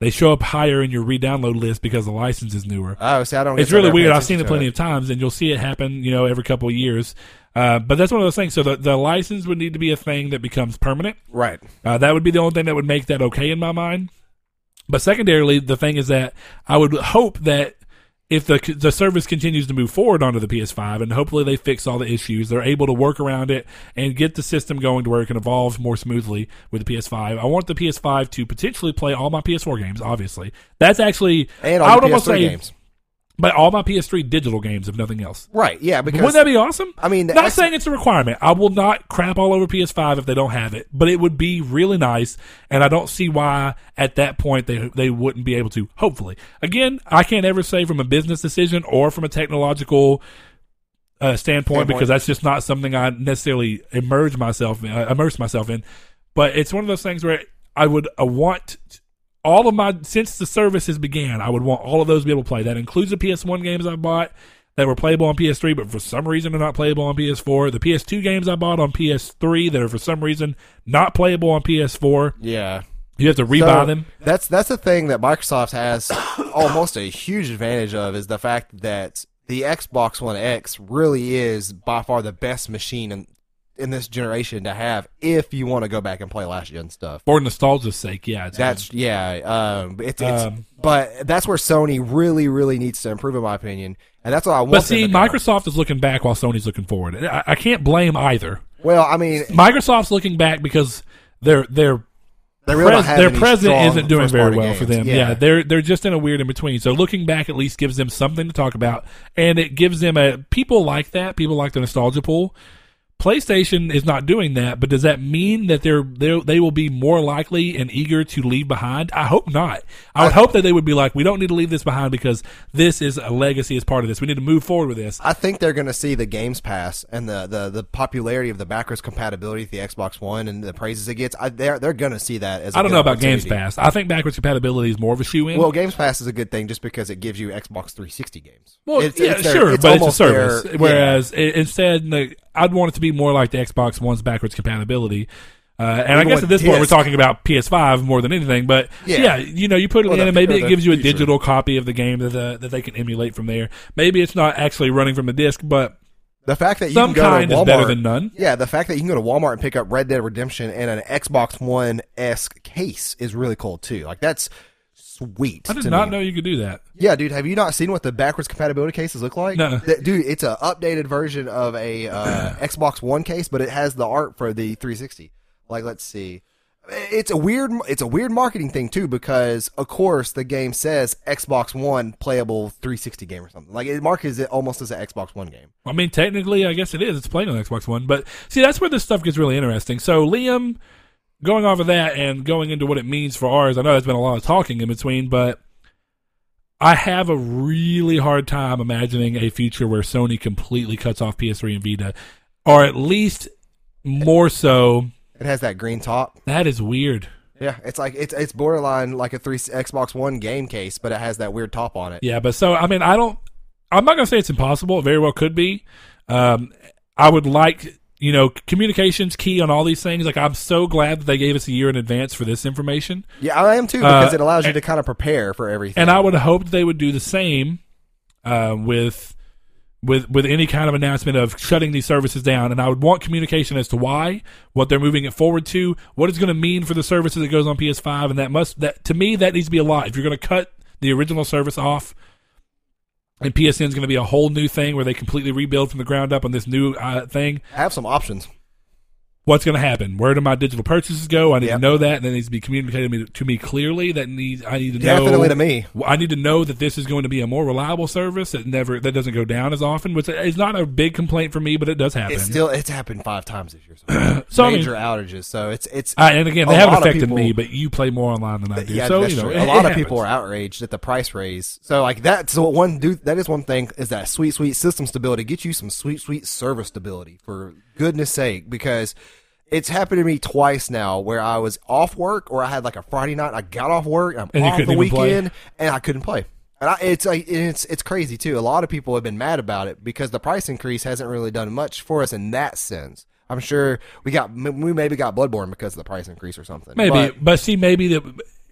they show up higher in your re-download list because the license is newer. Oh, see, I don't. It's really weird. I've seen it plenty to of times, and you'll see it happen, you know, every couple of years. Uh, but that's one of those things. So the the license would need to be a thing that becomes permanent. Right. Uh, that would be the only thing that would make that okay in my mind. But secondarily, the thing is that I would hope that if the the service continues to move forward onto the PS5, and hopefully they fix all the issues, they're able to work around it and get the system going to where it can evolve more smoothly with the PS5. I want the PS5 to potentially play all my PS4 games. Obviously, that's actually I would almost PS3 say, games. But all my PS3 digital games, if nothing else. Right. Yeah. Because Wouldn't that be awesome? I mean, not X- saying it's a requirement. I will not crap all over PS5 if they don't have it, but it would be really nice, and I don't see why at that point they they wouldn't be able to. Hopefully, again, I can't ever say from a business decision or from a technological uh, standpoint, Standpoint. because that's just not something I necessarily immerse myself in, uh, immerse myself in. But it's one of those things where I would uh, want all of my since the services began, I would want all of those to be able to play. That includes the PS1 games I bought that were playable on PS3, but for some reason are not playable on PS4. The PS2 games I bought on PS3 that are for some reason not playable on PS4. yeah. You have to rebuy So, them. That's that's the thing that Microsoft has almost a huge advantage of is the fact that the Xbox One X really is by far the best machine in this generation to have if you want to go back and play last gen stuff. For nostalgia's sake, yeah. That's yeah, um, it's, it's Um, but that's where Sony really really needs to improve in my opinion, and that's what I want. But see. Microsoft is looking back while Sony's looking forward. I, I can't blame either. Well, I mean, Microsoft's looking back because they're they're they really pres- their present isn't doing very well for games. them. Yeah. they're they're just in a weird in between. So looking back at least gives them something to talk about, and it gives them a people like that. People like the nostalgia pool. PlayStation is not doing that, but does that mean that they're they they will be more likely and eager to leave behind? I hope not. I would hope that they would be like, we don't need to leave this behind because this is a legacy as part of this. We need to move forward with this. I think they're going to see the Games Pass and the, the, the popularity of the backwards compatibility of the Xbox One and the praises it gets. I, they're they're going to see that as. I I don't know about Games Pass. I think backwards compatibility is more of a shoe in. Well, Games Pass is a good thing just because it gives you Xbox 360 games. Well, It's- yeah, it's their- sure, but it's a service. their- Whereas i instead, like, I'd want it to be more like the Xbox One's backwards compatibility. Uh, and I guess at this point we're talking about PS5 more than anything. But yeah, Yeah. you know, you put it Well, in, and maybe it gives you a future. digital copy of the game that the, that they can emulate from there. Maybe it's not actually running from the disc, but the fact that you some can go kind to is better than none. Yeah, the fact that you can go to Walmart and pick up Red Dead Redemption and an Xbox One esque case is really cool too. Like that's sweet. I did to not me. know you could do that. Yeah, dude, have you not seen what the backwards compatibility cases look like? No. Th- dude, it's an updated version of a uh, Xbox One case, but it has the art for the 360. Like, let's see. It's a weird, it's a weird marketing thing too, because of course the game says Xbox One playable 360 game or something. Like it markets it almost as an Xbox One game. I mean, technically, I guess it is. It's playing on Xbox One, but see, that's where this stuff gets really interesting. So, Liam, going off of that and going into what it means for ours, I know there's been a lot of talking in between, but I have a really hard time imagining a future where Sony completely cuts off PS3 and Vita, or at least more so. It has that green top. That is weird. Yeah, it's like it's it's borderline like a three Xbox One game case, but it has that weird top on it. Yeah, but so I mean, I don't. I'm not gonna say it's impossible. It very well could be. Um, I would like you know, communications key on all these things. Like I'm so glad that they gave us a year in advance for this information. Yeah, I am too because Uh, it allows you to kind of prepare for everything. And I would hope they would do the same uh, with with with any kind of announcement of shutting these services down. And I would want communication as to why, what they're moving it forward to, what it's going to mean for the services that goes on PS5, and that must that to me that needs to be a lot. If you're going to cut the original service off. And PSN is going to be a whole new thing where they completely rebuild from the ground up on this new uh, thing. I have some options. What's going to happen? Where do my digital purchases go? I need Yep. to know that, and that needs to be communicated to me, to me clearly. That needs I need to know Definitely to me. I need to know that this is going to be a more reliable service that never that doesn't go down as often, which is not a big complaint for me, but it does happen. It's still it's happened five times this year. So, So, I mean- major outages. So it's it's I, and again, they haven't affected people- me, but you play more online than I do. Yeah, so that's you know, true. a lot of people are outraged at the price raise. So like that's So one dude, that is one thing is that sweet, sweet system stability. Get you some sweet, sweet service stability for goodness sake, because it's happened to me twice now where I was off work or I had like a Friday night. I got off work. I'm And off the weekend and I couldn't play. And I, it's like it's it's crazy too. A lot of people have been mad about it because the price increase hasn't really done much for us in that sense. I'm sure we got we maybe got Bloodborne because of the price increase or something. Maybe, But- but, see, maybe that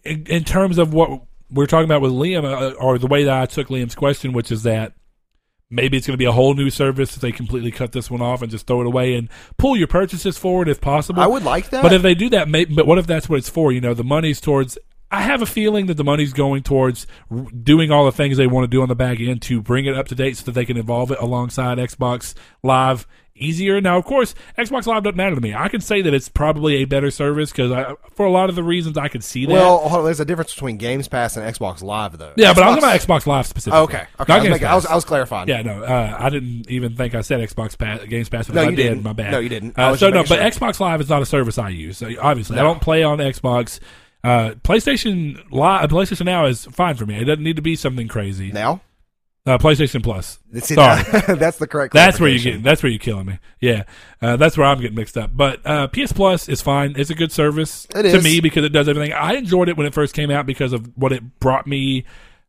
in, in terms of what we're talking about with Liam, uh, or the way that I took Liam's question, which is that maybe it's going to be a whole new service if they completely cut this one off and just throw it away and pull your purchases forward if possible. I would like that. But if they do that, may, but what if that's what it's for? You know, the money's towards. I have a feeling that the money's going towards r- doing all the things they want to do on the back end to bring it up to date so that they can evolve it alongside Xbox Live easier. Now, of course, Xbox Live doesn't matter to me. I can say that it's probably a better service because for a lot of the reasons I could see that. Well, on, there's a difference between Games Pass and Xbox Live, though. yeah, but I'm Xbox- talking about Xbox Live specifically. Oh, okay, okay. I was, making- I was I was clarifying. Yeah, no, uh, I didn't even think I said Xbox Pass, Games Pass. But No, I you did, didn't. my bad. No, you didn't. Uh, so no, but sure. Xbox Live is not a service I use. So obviously, I don't play on Xbox. Uh, PlayStation Live, PlayStation Now is fine for me. It doesn't need to be something crazy. Now, Uh, PlayStation Plus. See, Sorry. that's the correct. That's where you get. That's where you're killing me. Yeah, uh, that's where I'm getting mixed up. But uh, PS Plus is fine. It's a good service It to is. me because it does everything. I enjoyed it when it first came out because of what it brought me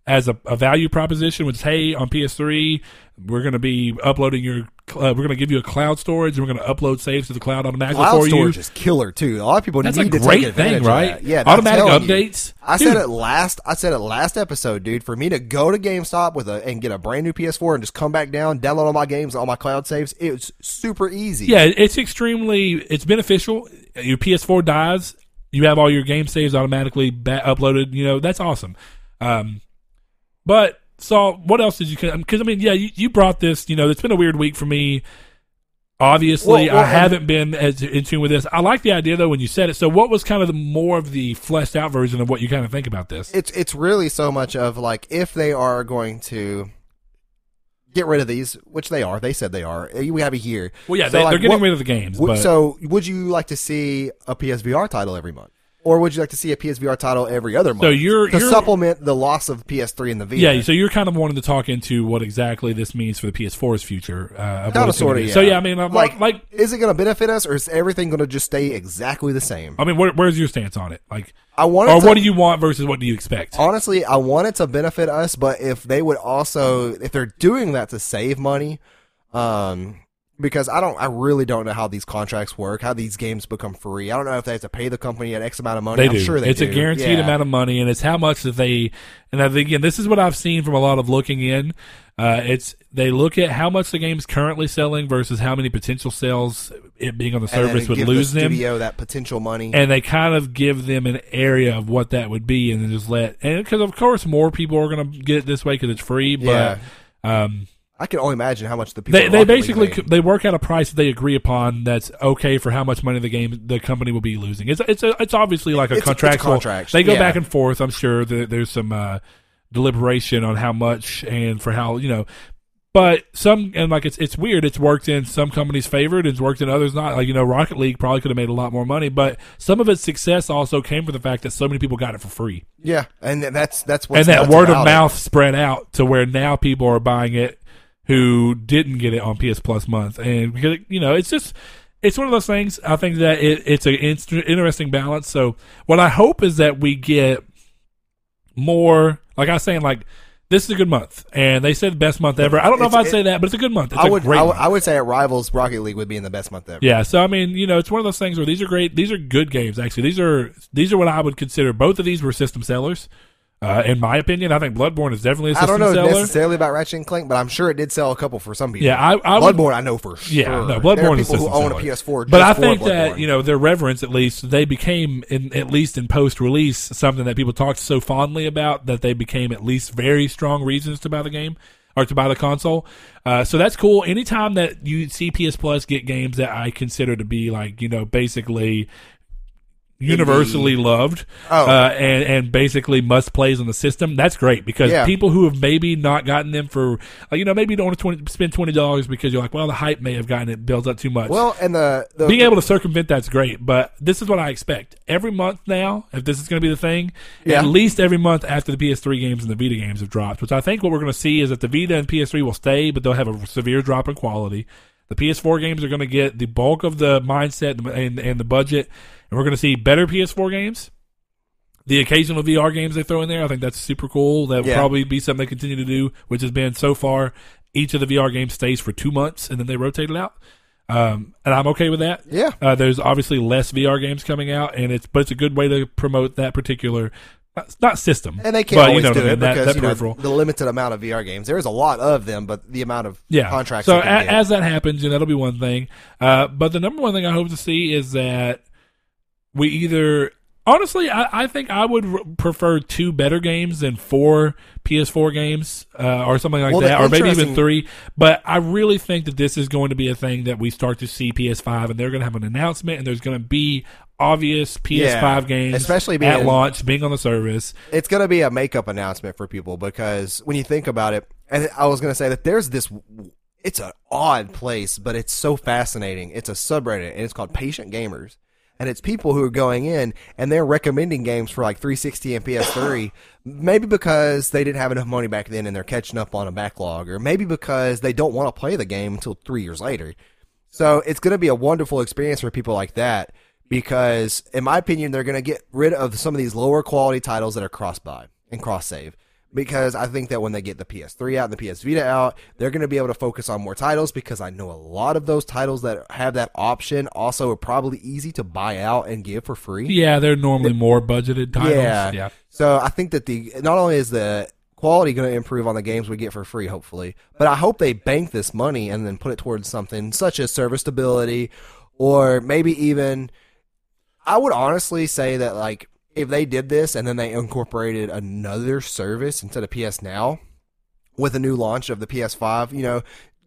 as a, a value proposition. Which is, hey, on PS3, we're going to be uploading your. Uh, we're going to give you a cloud storage, and we're going to upload saves to the cloud automatically Cloud for storage you. is killer too. A lot of people That's need a to take great advantage thing, of right? that. Yeah, Automatic telling you. updates. I Dude. said it last. I said it last episode, dude. For me to go to GameStop with a and get a brand new PS4 and just come back down, download all my games, all my cloud saves, it's super easy. Yeah, it's extremely it's beneficial. Your PS4 dies, you have all your game saves automatically ba- uploaded. You know that's awesome. Um, but so what else did you? Because I mean, yeah, you, you brought this. You know, it's been a weird week for me. Obviously, Well, well, I haven't been as in tune with this. I like the idea though when you said it. So, what was kind of the more of the fleshed out version of what you kind of think about this? it's it's really so much of like if they are going to get rid of these, which they are. They said they are. eh, We have a year. Well, yeah, So, they, like, they're getting what- rid of the games, so, would you like to see a PSVR title every month, or would you like to see a PSVR title every other month? So you're- to you're- supplement the loss of PS3 and the VR. Yeah, so you're kind of wanting to talk into what exactly this means for the PS4's future. Uh, kind of sort of. Yeah. So yeah, I mean, I'm like, like, like, is it going to benefit us, or is everything going to just stay exactly the same? I mean, where, where's your stance on it? Like, I want, or to, what do you want versus what do you expect? honestly, I want it to benefit us, but if they would also, if they're doing that to save money, um, because I don't, I really don't know how these contracts work, how these games become free. I don't know if they have to pay the company an X amount of money. They I'm do. sure they it's do. a guaranteed Yeah. amount of money, and it's how much that they. And I think, again, this is what I've seen from a lot of looking in. Uh, it's they look at how much the game's currently selling versus how many potential sales it being on the service would lose the them. that potential money. and they kind of give them an area of what that would be, and then just let and because of course more people are going to get it this way because it's free. But um, I can only imagine how much the people they they basically made. they work out a price that they agree upon that's okay for how much money the game the company will be losing. It's it's a, it's obviously like a It's it's a contractual. contract, They go yeah. back and forth. I'm sure there, there's some uh, deliberation on how much and for how you know. But some and like it's it's weird. It's worked in some companies' favor and it's worked in others not. Like you know, Rocket League probably could have made a lot more money, but some of its success also came from the fact that so many people got it for free, Yeah, and that's that's what's and that word of about it. mouth spread out to where now people are buying it who didn't get it on PS Plus month, and because you know it's just it's one of those things. I think that it, it's an interesting balance. So what I hope is that we get more. Like I was saying, like this is a good month, and they said best month ever. I don't know if I'd say that, but it's a good month. It's I a would, great I would, month. I would say it rivals Rocket League would be in the best month ever. Yeah, so I mean, you know, it's one of those things where these are great. These are good games. Actually, these are these are what I would consider. Both of these were system sellers, uh, in my opinion. I think Bloodborne is definitely a I don't know seller. necessarily about Ratchet and Clank, but I'm sure it did sell a couple for some people. Yeah, I, I would. Bloodborne, I know for sure. Yeah, no, There are Bloodborne is a people who own a. PS4. But I think that you know their reverence, at least they became, in at least in post release, something that people talked so fondly about that they became at least very strong reasons to buy the game or to buy the console. Uh, so that's cool. Anytime that you see PS Plus get games that I consider to be like you know basically universally loved Oh. uh, and and basically must plays on the system. That's great because Yeah. people who have maybe not gotten them for like, you know maybe you don't want to 20, spend twenty dollars because you're like well the hype may have gotten it builds up too much. well, and the, the being able to circumvent that's great, but this is what I expect every month now. If this is going to be the thing, Yeah. at least every month after the PS3 games and the Vita games have dropped, which I think what we're going to see is that the Vita and PS3 will stay, but they'll have a severe drop in quality. The PS4 games are going to get the bulk of the mindset and, and the budget, and we're going to see better PS4 games. The occasional VR games they throw in there, I think that's super cool. That will Yeah. probably be something they continue to do, which has been so far. Each of the VR games stays for two months, and then they rotate it out. Um, and I'm okay with that. yeah, Uh, there's obviously less VR games coming out, and it's but it's a good way to promote that particular not, not system. and they can't but, always you know do I it mean, that, because that you know, the limited amount of VR games. There's a lot of them, but the amount of Yeah. contracts. So a, as that happens, and that'll be one thing. Uh, but the number one thing I hope to see is that we either honestly, I, I think I would r- prefer two better games than four PS4 games uh, or something like Well, that, or maybe even three. But I really think that this is going to be a thing that we start to see PS5, and they're going to have an announcement, and there's going to be obvious PS5 Yeah, games, especially at launch, being on the service. it's going to be a makeup announcement for people because when you think about it, and I was going to say that there's this. It's an odd place, but it's so fascinating. It's a subreddit, and it's called Patient Gamers. And it's people who are going in and they're recommending games for like 360 and PS3, maybe because they didn't have enough money back then and they're catching up on a backlog, or maybe because they don't want to play the game until three years later. So it's going to be a wonderful experience for people like that because, in my opinion, they're going to get rid of some of these lower quality titles that are cross buy and cross save. Because I think that when they get the PS3 out and the PS Vita out, they're going to be able to focus on more titles. Because I know a lot of those titles that have that option also are probably easy to buy out and give for free. Yeah, they're normally more budgeted titles. Yeah. yeah. So I think that the not only is the quality going to improve on the games we get for free, hopefully, but I hope they bank this money and then put it towards something such as service stability, or maybe even. I would honestly say that like if they did this and then they incorporated another service instead of PS Now with a new launch of the PS5, you know,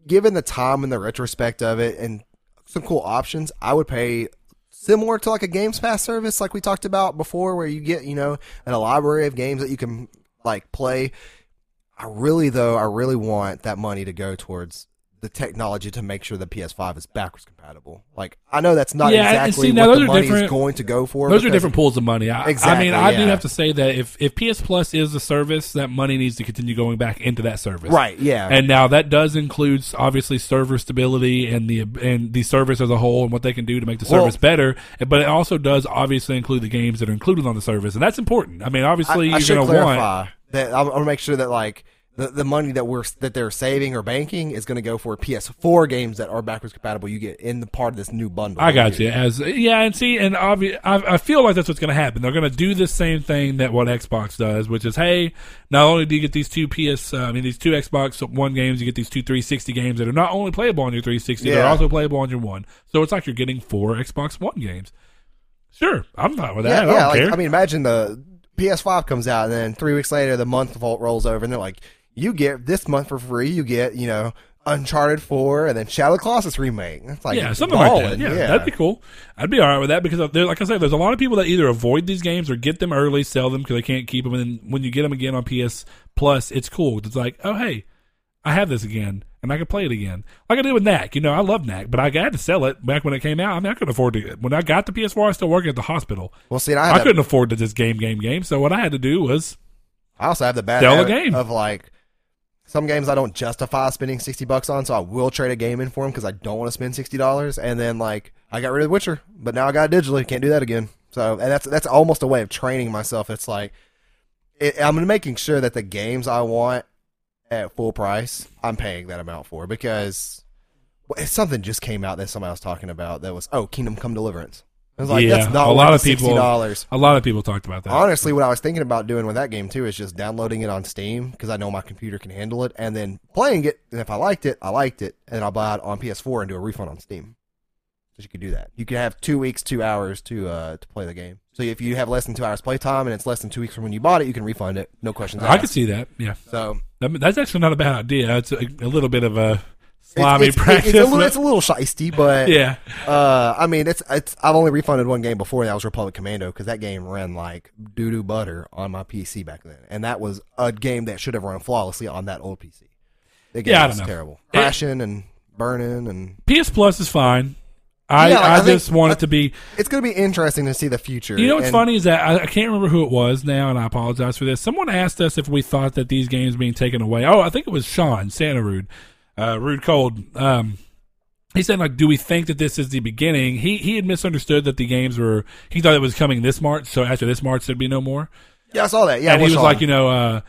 given the time and the retrospect of it and some cool options, I would pay similar to like a Games Pass service like we talked about before where you get, you know, an a library of games that you can like play. I really though, I really want that money to go towards the technology to make sure the PS5 is backwards compatible. Like I know that's not Yeah, exactly see, now what the money is going to go for. Those are different pools of money. I, I mean, I do have to say that if, if PS Plus is a service, that money needs to continue going back into that service. Right, yeah. And now that does include obviously server stability and the and the service as a whole and what they can do to make the Well- service better. But it also does obviously include the games that are included on the service, and that's important. I mean, obviously I, I should you're going to want. clarify that I'm, I'm gonna make sure that like the, the money that we're that they're saving or banking is going to go for PS4 games that are backwards compatible. You get in the part of this new bundle. I got you. As yeah, and see, and obvi- I, I feel like that's what's going to happen. They're going to do the same thing that what Xbox does, which is, hey, not only do you get these two PS, uh, I mean, these two Xbox One games, you get these two 360 games that are not only playable on your 360, they're also playable on your One. So it's like you're getting four Xbox One games. Sure, I'm fine with that. Yeah, I don't yeah. Like. I mean, imagine the PS5 comes out and then three weeks later the month vault rolls over and they're like, you get this month for free. You get you know Uncharted 4 and then Shadow of the Colossus remake. It's like yeah, something like that. balling, Yeah, that'd be cool. I'd be all right with that because, uh, there, like I said, there's a lot of people that either avoid these games or get them early, sell them because they can't keep them, and then when you get them again on PS Plus, it's cool. It's like, oh hey, I have this again, and I can play it again. Like I did with Knack. You know, I love Knack, but I had to sell it back when it came out. I mean, I couldn't afford to. When I got the PS4, I was still working at the hospital. Well, see, I, I couldn't afford to just game, game, game. So what I had to do was, I also have the bad Sell habit game. of like some games I don't justify spending sixty bucks on, so I will trade a game in for them because I don't want to spend sixty dollars. And then like I got rid of Witcher, but now I got it digitally, can't do that again. So and that's that's almost a way of training myself. It's like it, I'm making sure that the games I want at full price, I'm paying that amount for because something just came out that somebody was talking about that was oh Kingdom Come Deliverance. I was like, Yeah, that's not a lot of people- $60. A lot of people talked about that. Honestly, what I was thinking about doing with that game too is just downloading it on Steam because I know my computer can handle it, and then playing it. And if I liked it, I liked it, and I'll buy it on PS4 and do a refund on Steam. So you could do that. You could have two weeks, two hours to uh, to play the game. So if you have less than two hours playtime and it's less than two weeks from when you bought it, you can refund it, no questions asked. I could see that. Yeah, So that's actually not a bad idea. It's a, a little bit of a it's, it's, practice. it's, a little, it's a little shisty, but yeah, Uh, I mean, it's it's. I've only refunded one game before, and that was Republic Commando, because that game ran like doo doo butter on my PC back then, and that was a game that should have run flawlessly on that old PC. The game Yeah, I was don't know. terrible, It- crashing and burning, and PS Plus is fine. I, Yeah, like, I, I just want it to be. it's going to be interesting to see the future. You know what's and funny is that I, I can't remember who it was now, and I apologize for this. Someone asked us if we thought that these games being taken away. Oh, I think it was Sean Santa Rude, uh, Rude Cold. Um, he said like, do we think that this is the beginning? He he had misunderstood that the games were. He thought it was coming this March, so after this March there'd be no more. Yeah, I saw that. Yeah, and he was like, you know, uh,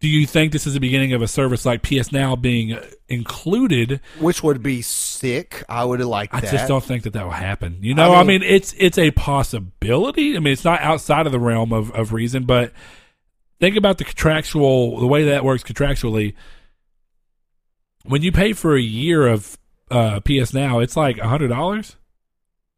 do you think this is the beginning of a service like PS Now being included? which would be sick. I would liked I that. just don't think that that will happen. You know, I I mean, mean- it's it's a possibility. I mean, it's not outside of the realm of, of reason, but think about the contractual, the way that works contractually. When you pay for a year of uh, PS Now, it's like a hundred dollars,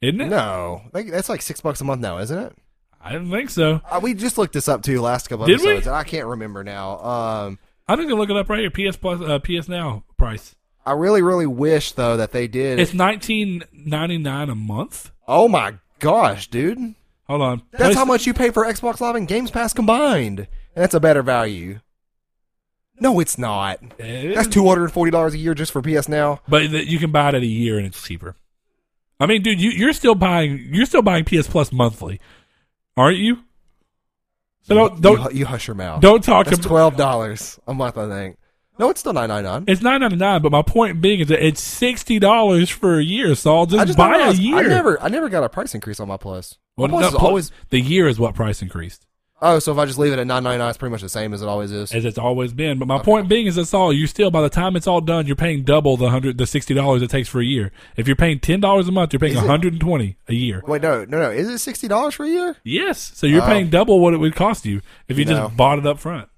isn't it? No, that's like six bucks a month now, isn't it? I didn't think so. Uh, we just looked this up too last couple Did we? episodes, and I can't remember now. Um, I'm just gonna look it up right here. PS Plus, uh, PS Now price. I really, really wish though that they did. It's nineteen ninety nine a month. oh my gosh, dude! Hold on, That's how much you pay for Xbox Live and Games Pass combined, and that's a better value. No, it's not. Eh, That's two hundred and forty dollars a year just for PS Now. But th- you can buy it at a year and it's cheaper. I mean, dude, you, you're still buying you're still buying PS Plus monthly, aren't you? So don't you, don't you hush your mouth. don't talk to twelve dollars a month, I think. No, it's still nine ninety nine. It's nine ninety nine, but my point being is that it's sixty dollars for a year. So I'll just, just buy a year. I never, I never got a price increase on my Plus. My Well, Plus no, always. the year is what price increased Oh, so if I just leave it at nine ninety nine, it's pretty much the same as it always is. as it's always been. But my point being is that's all. You still by the time it's all done, you're paying double the hundred the sixty dollars it takes for a year. If you're paying ten dollars a month, you're paying one hundred and twenty a year. Wait, no, no, no. Is it sixty dollars for a year? Yes, so you're Oh. paying double what it would cost you if you No. just bought it up front.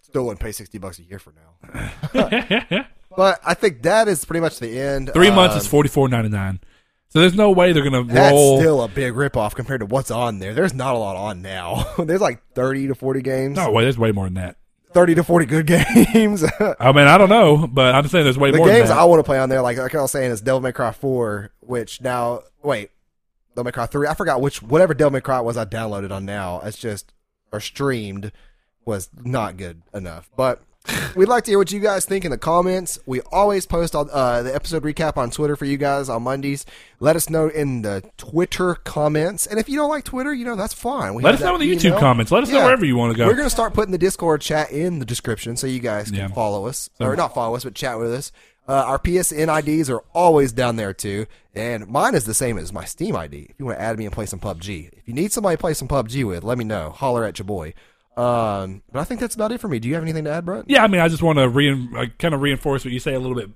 Still wouldn't pay sixty bucks a year for now. But I think that is pretty much the end. Three months is Um, forty four ninety nine. So there's no way they're gonna That's roll. still a big ripoff compared to what's on there. There's not a lot on now. There's like 30 to 40 games. no way. There's way more than that. 30 to 40 good games. the I mean, I don't know, but I'm just saying there's way more. The games than I want to play on there, like, like I was saying, is Devil May Cry 4, which now, wait, Devil May Cry 3. I forgot which, whatever Devil May Cry was I downloaded on now. It's just, or streamed, was not good enough. But we'd like to hear what you guys think in the comments. We always post all, uh, the episode recap on Twitter for you guys on Mondays. Let us know in the Twitter comments. And if you don't like Twitter, you know, that's fine. We Let us know in the YouTube email. comments. Let us know wherever you want to go. We're going to start putting the Discord chat in the description so you guys can Yeah. follow us. So- or not follow us, but chat with us. Uh, our PSN IDs are always down there too. And mine is the same as my Steam ID if you want to add me and play some PUBG. If you need somebody to play some PUBG with, let me know. Holler at your boy. Um, but I think that's about it for me. Do you have anything to add, Brett? Yeah, I mean, I just want to re- uh, kind of reinforce what you say a little bit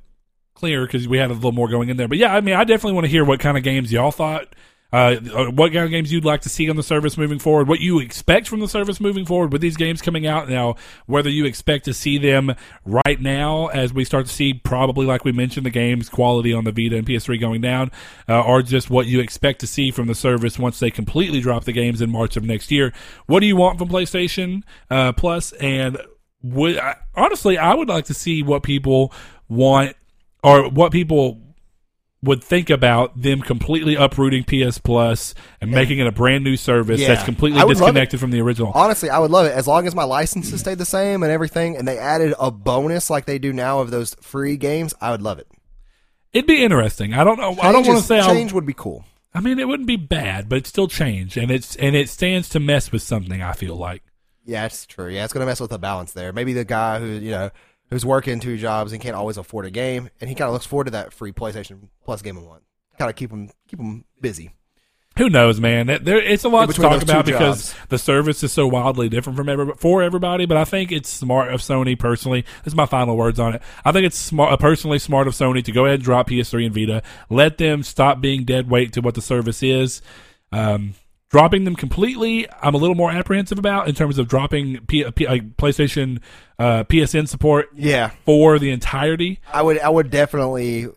clearer because we had a little more going in there. But yeah, I mean, I definitely want to hear what kind of games y'all thought. Uh, uh, what kind of games you'd like to see on the service moving forward? What you expect from the service moving forward with these games coming out now? Whether you expect to see them right now as we start to see probably, like we mentioned, the games quality on the Vita and PS3 going down, uh, or just what you expect to see from the service once they completely drop the games in March of next year. What do you want from PlayStation uh, Plus? And would I, honestly, I would like to see what people want or what people would think about them completely uprooting PS Plus and making it a brand new service Yeah. that's completely I would love disconnected from the original. Honestly, I would love it as long as my licenses stayed the same and everything, and they added a bonus like they do now of those free games. I would love it. It'd be interesting. I don't know. I don't want to Changes- say. I'll, change would be cool. I mean, it wouldn't be bad, but it's still change, and it's and it stands to mess with something. I feel like. Yeah, it's true. Yeah, it's gonna mess with the balance there. Maybe the guy who you know who's working two jobs and can't always afford a game, and he kind of looks forward to that free PlayStation Plus game a month. Kind of keep him keep him busy. who knows, man? There, it's a lot to talk about because the service is so wildly different from every, for everybody. But I think it's smart of Sony personally. This is my final words on it. I think it's smart, uh, personally smart of Sony to go ahead and drop PS3 and Vita. Let them stop being dead weight to what the service is. Um, dropping them completely, I'm a little more apprehensive about in terms of dropping P, P, like PlayStation uh, PSN support Yeah, for the entirety. I would I would definitely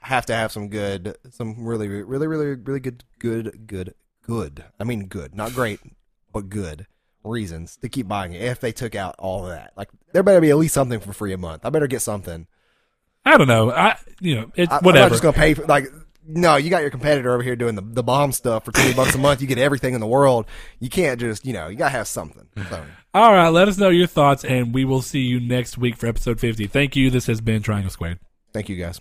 have to have some good, some really, really, really, really good, good, good, good. I mean, good, not great, but good reasons to keep buying it. If they took out all of that, like there better be at least something for free a month. I better get something. I don't know. I you know it's I, I'm not just gonna pay for like. No, you got your competitor over here doing the the bomb stuff for twenty bucks a month. You get everything in the world. You can't just you know you gotta have something. So, All right, let us know your thoughts, and we will see you next week for episode 50. Thank you. This has been Triangle Squared. thank you guys.